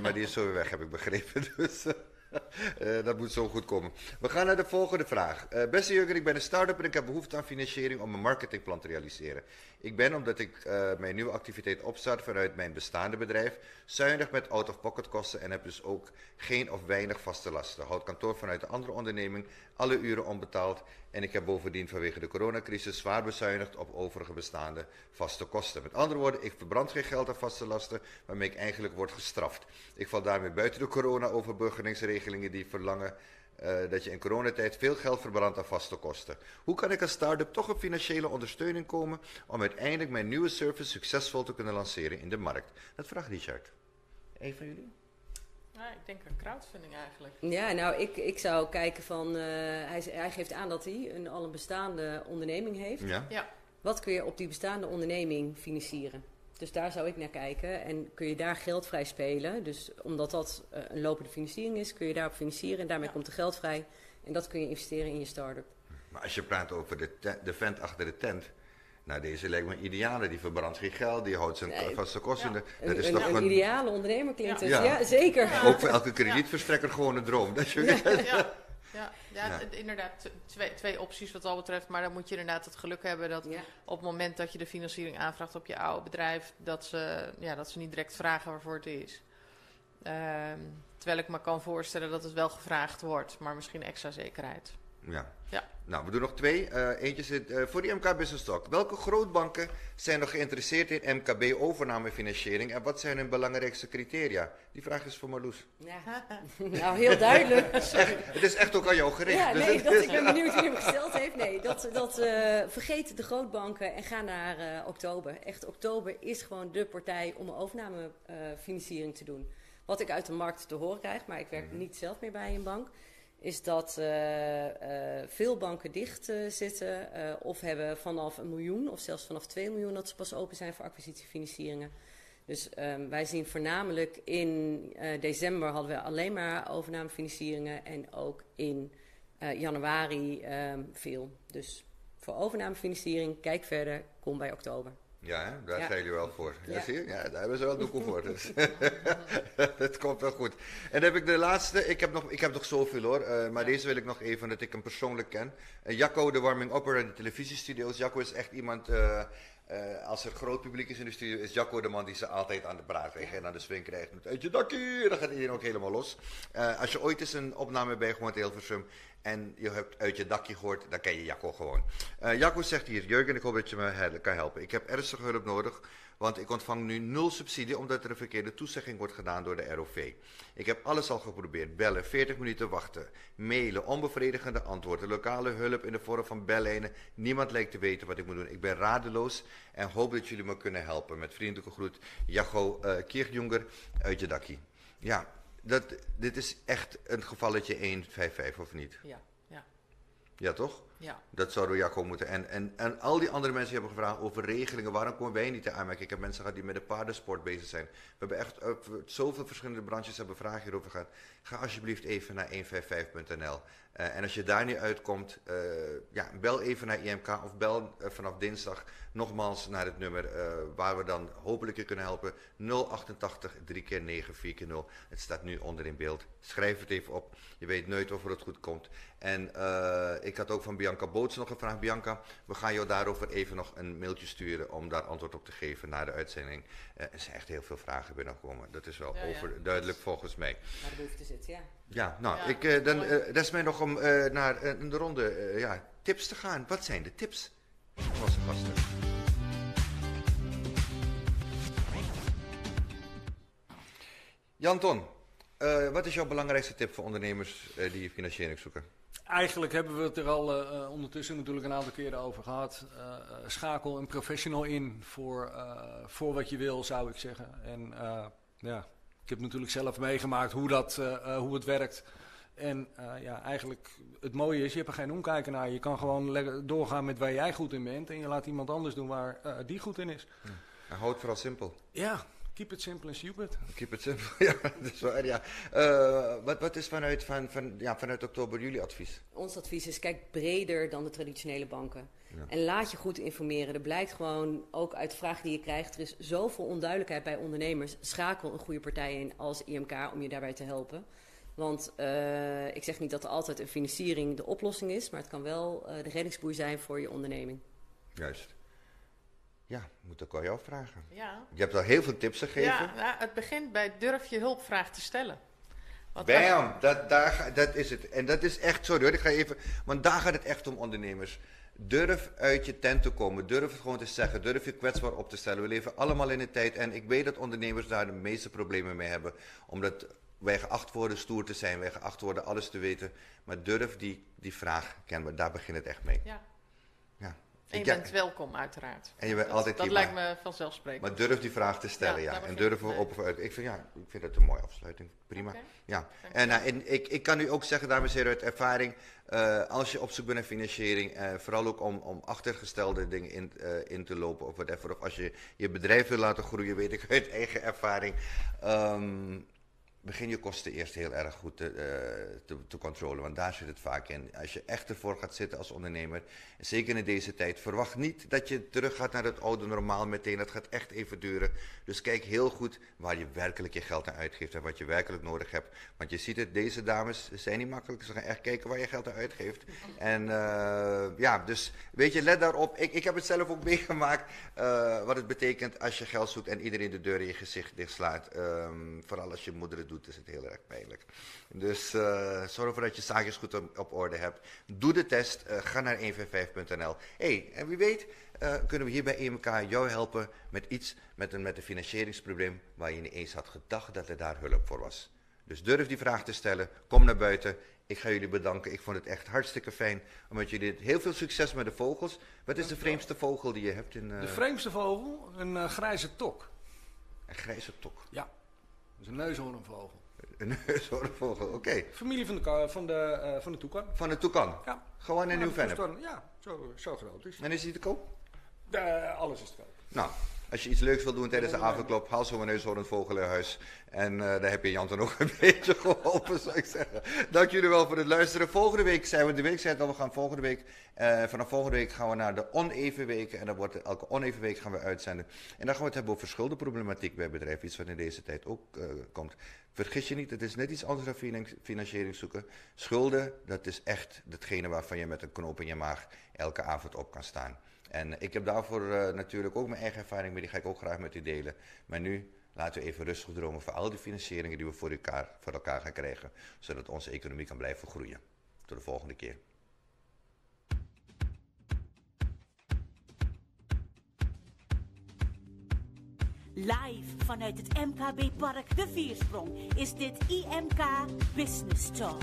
maar die is zo weer weg, heb ik begrepen. Dus uh, dat moet zo goed komen. We gaan naar de volgende vraag. Uh, beste Jurgen, ik ben een start-up en ik heb behoefte aan financiering om een marketingplan te realiseren. Ik ben, omdat ik uh, mijn nieuwe activiteit opstart vanuit mijn bestaande bedrijf, zuinig met out-of-pocket kosten en heb dus ook geen of weinig vaste lasten. Houd kantoor vanuit de andere onderneming alle uren onbetaald en ik heb bovendien vanwege de coronacrisis zwaar bezuinigd op overige bestaande vaste kosten. Met andere woorden, ik verbrand geen geld aan vaste lasten, waarmee ik eigenlijk word gestraft. Ik val daarmee buiten de corona-overbruggingsregelingen die verlangen uh, dat je in coronatijd veel geld verbrandt aan vaste kosten. Hoe kan ik als start-up toch op financiële ondersteuning komen om uiteindelijk mijn nieuwe service succesvol te kunnen lanceren in de markt? Dat vraagt Richard. Een van jullie? Ja, ik denk een crowdfunding eigenlijk. Ja, nou, ik, ik zou kijken van... Uh, hij, hij geeft aan dat hij een, al een bestaande onderneming heeft. Ja. Ja. Wat kun je op die bestaande onderneming financieren? Dus daar zou ik naar kijken. En kun je daar geld vrij spelen. Dus omdat dat uh, een lopende financiering is, kun je daarop financieren. En daarmee Ja. komt er geld vrij. En dat kun je investeren in je start-up. Maar als je praat over de, de vent achter de tent. Nou, deze lijkt me een ideale. Die verbrandt geen geld, die houdt zijn Nee. vaste kosten. Ja. Dat Een, is een, toch een een, ideale ondernemer klinkt Ja. het. Ja. Ja, zeker. ook voor elke kredietverstrekker gewoon een droom. Dat je, ja, ja, ja, inderdaad, twee, twee opties wat dat betreft. Maar dan moet je inderdaad het geluk hebben dat Ja. op het moment dat je de financiering aanvraagt op je oude bedrijf, dat ze, ja, dat ze niet direct vragen waarvoor het is. Ehm, terwijl ik me kan voorstellen dat het wel gevraagd wordt, maar misschien extra zekerheid. Ja. Ja. Nou, we doen nog twee. Eh, eentje zit eh, voor die MK Business Talk. Welke grootbanken zijn nog geïnteresseerd in MKB-overnamefinanciering en wat zijn hun belangrijkste criteria? Die vraag is voor Marloes. Ja. nou, heel duidelijk. Het is echt ook aan jou gericht. Ja, dus nee, dat, is- ik ben benieuwd wie hem gesteld heeft. Nee, dat, dat, eh, vergeet de grootbanken en ga naar eh, oktober. Echt, oktober is gewoon de partij om overnamefinanciering te doen. Wat ik uit de markt te horen krijg, maar ik werk niet zelf meer bij een bank, is dat eh, eh, veel banken dicht eh, zitten of hebben vanaf een miljoen of zelfs vanaf 2 miljoen dat ze pas open zijn voor acquisitiefinancieringen. Dus ehm, wij zien voornamelijk in december hadden we alleen maar overnamefinancieringen en ook in januari ehm, veel. Dus voor overnamefinanciering, kijk verder, kom bij oktober. Ja, hè? daar zijn jullie wel voor. Ja, zie je? Ja, daar hebben ze wel doekoe voor. Dus. Het komt wel goed. En dan heb ik de laatste. Ik heb nog, ik heb nog zoveel hoor. eh, maar deze wil ik nog even, dat ik hem persoonlijk ken. Eh, Jacco, de warming upper uit de televisiestudio's. Jacco is echt iemand... eh, als er groot publiek is in de studio, is Jacco de man die ze altijd aan de praat krijgt en aan de swing krijgt. Met uit je dakkie, dan gaat iedereen ook helemaal los. Als je ooit eens een opname bij gewoon Hilversum en je hebt uit je dakje gehoord, dan ken je Jacco gewoon. Uh, Jacco zegt hier, Jurgen, ik hoop dat je me kan helpen. Ik heb ernstige hulp nodig, want ik ontvang nu nul subsidie omdat er een verkeerde toezegging wordt gedaan door de ROV. Ik heb alles al geprobeerd, bellen, 40 minuten wachten, mailen, onbevredigende antwoorden, lokale hulp in de vorm van bellijnen. Niemand lijkt te weten wat ik moet doen. Ik ben radeloos en hoop dat jullie me kunnen helpen. Met vriendelijke groet, Jacco uh, uit je dakkie. Ja, dat, dit is echt een gevalletje 155, of niet? Ja, ja. Ja, toch? Ja. Dat zou Jacco moeten. En, en, en al die andere mensen hebben gevraagd over regelingen. Waarom komen wij niet te aanmerken? Ik heb mensen gehad die met de paardensport bezig zijn. We hebben echt uh, zoveel verschillende branches hebben vragen hierover gehad. Ga alsjeblieft even naar 155.nl. Uh, en als je daar niet uitkomt, uh, ja, bel even naar IMK of bel vanaf dinsdag nogmaals naar het nummer waar we dan hopelijk je kunnen helpen. 088 3 keer 9 4 keer 0. Het staat nu onder in beeld. Schrijf het even op. Je weet nooit of het goed komt. En ik had ook van Bianca Boots nog gevraagd. Bianca, we gaan jou daarover even nog een mailtje sturen om daar antwoord op te geven na de uitzending. er zijn echt heel veel vragen binnengekomen. Dat is wel ja, overduidelijk volgens mij. Maar de behoefte zit, ja. Ja, nou, ik, uh, dan, uh, dat is mij nog om uh, naar de ronde ja, tips te gaan. Wat zijn de tips van onze gasten? Jan Ton, wat is jouw belangrijkste tip voor ondernemers die financiering zoeken? Eigenlijk hebben we het er al uh, ondertussen natuurlijk een aantal keren over gehad. Uh, schakel een professional in voor, uh, voor wat je wil, zou ik zeggen. En ja, ik heb natuurlijk zelf meegemaakt hoe, dat, uh, hoe het werkt. En uh, ja, eigenlijk het mooie is, je hebt er geen omkijken naar. Je kan gewoon doorgaan met waar jij goed in bent. En je laat iemand anders doen waar uh, die goed in is. Ja. En houd vooral simpel. Ja, keep it simple and stupid. Keep it simple, ja, dat is waar, ja. Uh, wat, wat is vanuit, van, van, ja, vanuit oktober jullie advies? Ons advies is, kijk breder dan de traditionele banken. Ja. En laat je goed informeren. Er blijkt gewoon, ook uit de vragen die je krijgt, er is zoveel onduidelijkheid bij ondernemers. Schakel een goede partij in als IMK om je daarbij te helpen. Want uh, ik zeg niet dat er altijd een financiering de oplossing is, maar het kan wel uh, de reddingsboei zijn voor je onderneming. Juist. Ja, moet ik al jou vragen. Ja. Je hebt al heel veel tips gegeven. Ja, nou, het begint bij durf je hulpvraag te stellen. Want Bam, dat, daar, dat is het. En dat is echt, sorry hoor, ik ga even, want daar gaat het echt om ondernemers. Durf uit je tent te komen. Durf het gewoon te zeggen. Durf je kwetsbaar op te stellen. We leven allemaal in een tijd. En ik weet dat ondernemers daar de meeste problemen mee hebben. Omdat wij geacht worden stoer te zijn. Wij geacht worden alles te weten. Maar durf die, die vraag kennen. Daar begint het echt mee. Ja. En je bent welkom, uiteraard. En je bent dat, altijd dat lijkt me vanzelfsprekend. Maar durf die vraag te stellen, ja. ja. En durf open voor uit. Ik vind, ja, ik vind dat een mooie afsluiting. Prima. Okay. Ja. En, uh, en ik, ik kan u ook zeggen, dames en heren, uit ervaring. Uh, als je op zoek bent naar financiering, uh, vooral ook om, om achtergestelde dingen in, in te lopen of whatever. Of als je je bedrijf wil laten groeien, weet ik uit eigen ervaring. Um, begin je kosten eerst heel erg goed te, uh, te, te controleren, want daar zit het vaak in. Als je echt ervoor gaat zitten als ondernemer, zeker in deze tijd, verwacht niet dat je terug gaat naar het oude normaal meteen. Dat gaat echt even duren. Dus kijk heel goed waar je werkelijk je geld aan uitgeeft en wat je werkelijk nodig hebt. Want je ziet het, deze dames zijn niet makkelijk. Ze gaan echt kijken waar je geld aan uitgeeft. En uh, ja, dus weet je, let daarop. Ik, ik heb het zelf ook meegemaakt uh, wat het betekent als je geld zoekt en iedereen de deur in je gezicht dichtslaat. Um, vooral als je moeder het doet is het heel erg pijnlijk. Dus uh, zorg ervoor dat je zaakjes goed op, op, orde hebt. Doe de test. Uh, ga naar 155.nl. hey, en wie weet uh, kunnen we hier bij EMK jou helpen met iets, met een, met een financieringsprobleem waar je niet eens had gedacht dat er daar hulp voor was. Dus durf die vraag te stellen. Kom naar buiten. Ik ga jullie bedanken. Ik vond het echt hartstikke fijn. Omdat jullie heel veel succes met de vogels. Wat is de vreemdste vogel die je hebt? In, de vreemdste vogel? Een grijze tok. Een grijze tok? Ja. Dat is een neushoornvogel. Een neushoornvogel, oké. Okay. Familie van de, van, de, uh, van de toekan. Van de toekan? Ja. Gewoon in Nieuw-Vennep? Ja, zo, zo groot is En is die te koop? De, alles is te koop. Nou, als je iets leuks wil doen tijdens de avondklop, haal zo'n neushoornvogel in huis. En uh, daar heb je Jan ook een beetje geholpen, zou ik zeggen. Dank jullie wel voor het luisteren. Volgende week zijn we, de week het al, we gaan volgende week, uh, vanaf volgende week gaan we naar de oneven weken. En dan wordt elke oneven week gaan we uitzenden. En dan gaan we het hebben over schuldenproblematiek bij bedrijven. Iets wat in deze tijd ook uh, komt. Vergis je niet, het is net iets anders dan financiering zoeken. Schulden, dat is echt datgene waarvan je met een knoop in je maag elke avond op kan staan. En ik heb daarvoor eh, natuurlijk ook mijn eigen ervaring mee, die ga ik ook graag met u delen. Maar nu laten we even rustig dromen voor al die financieringen die we voor elkaar, voor elkaar gaan krijgen, zodat onze economie kan blijven groeien. Tot de volgende keer. Live vanuit het MKB-park De Viersprong is dit IMK Business Talk.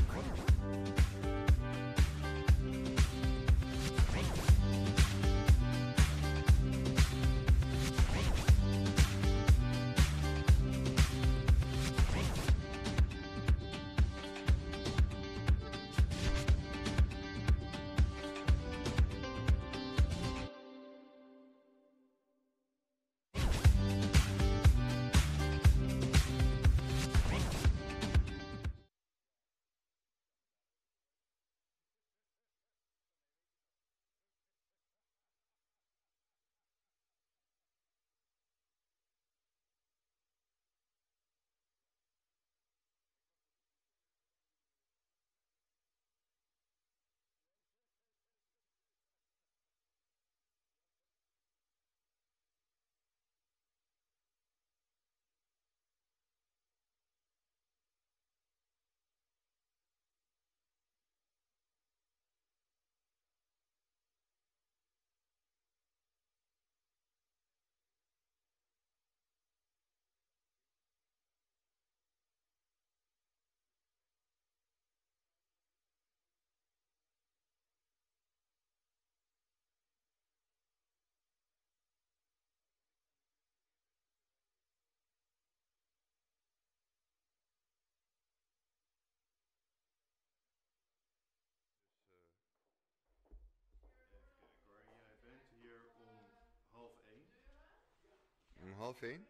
Halfeyn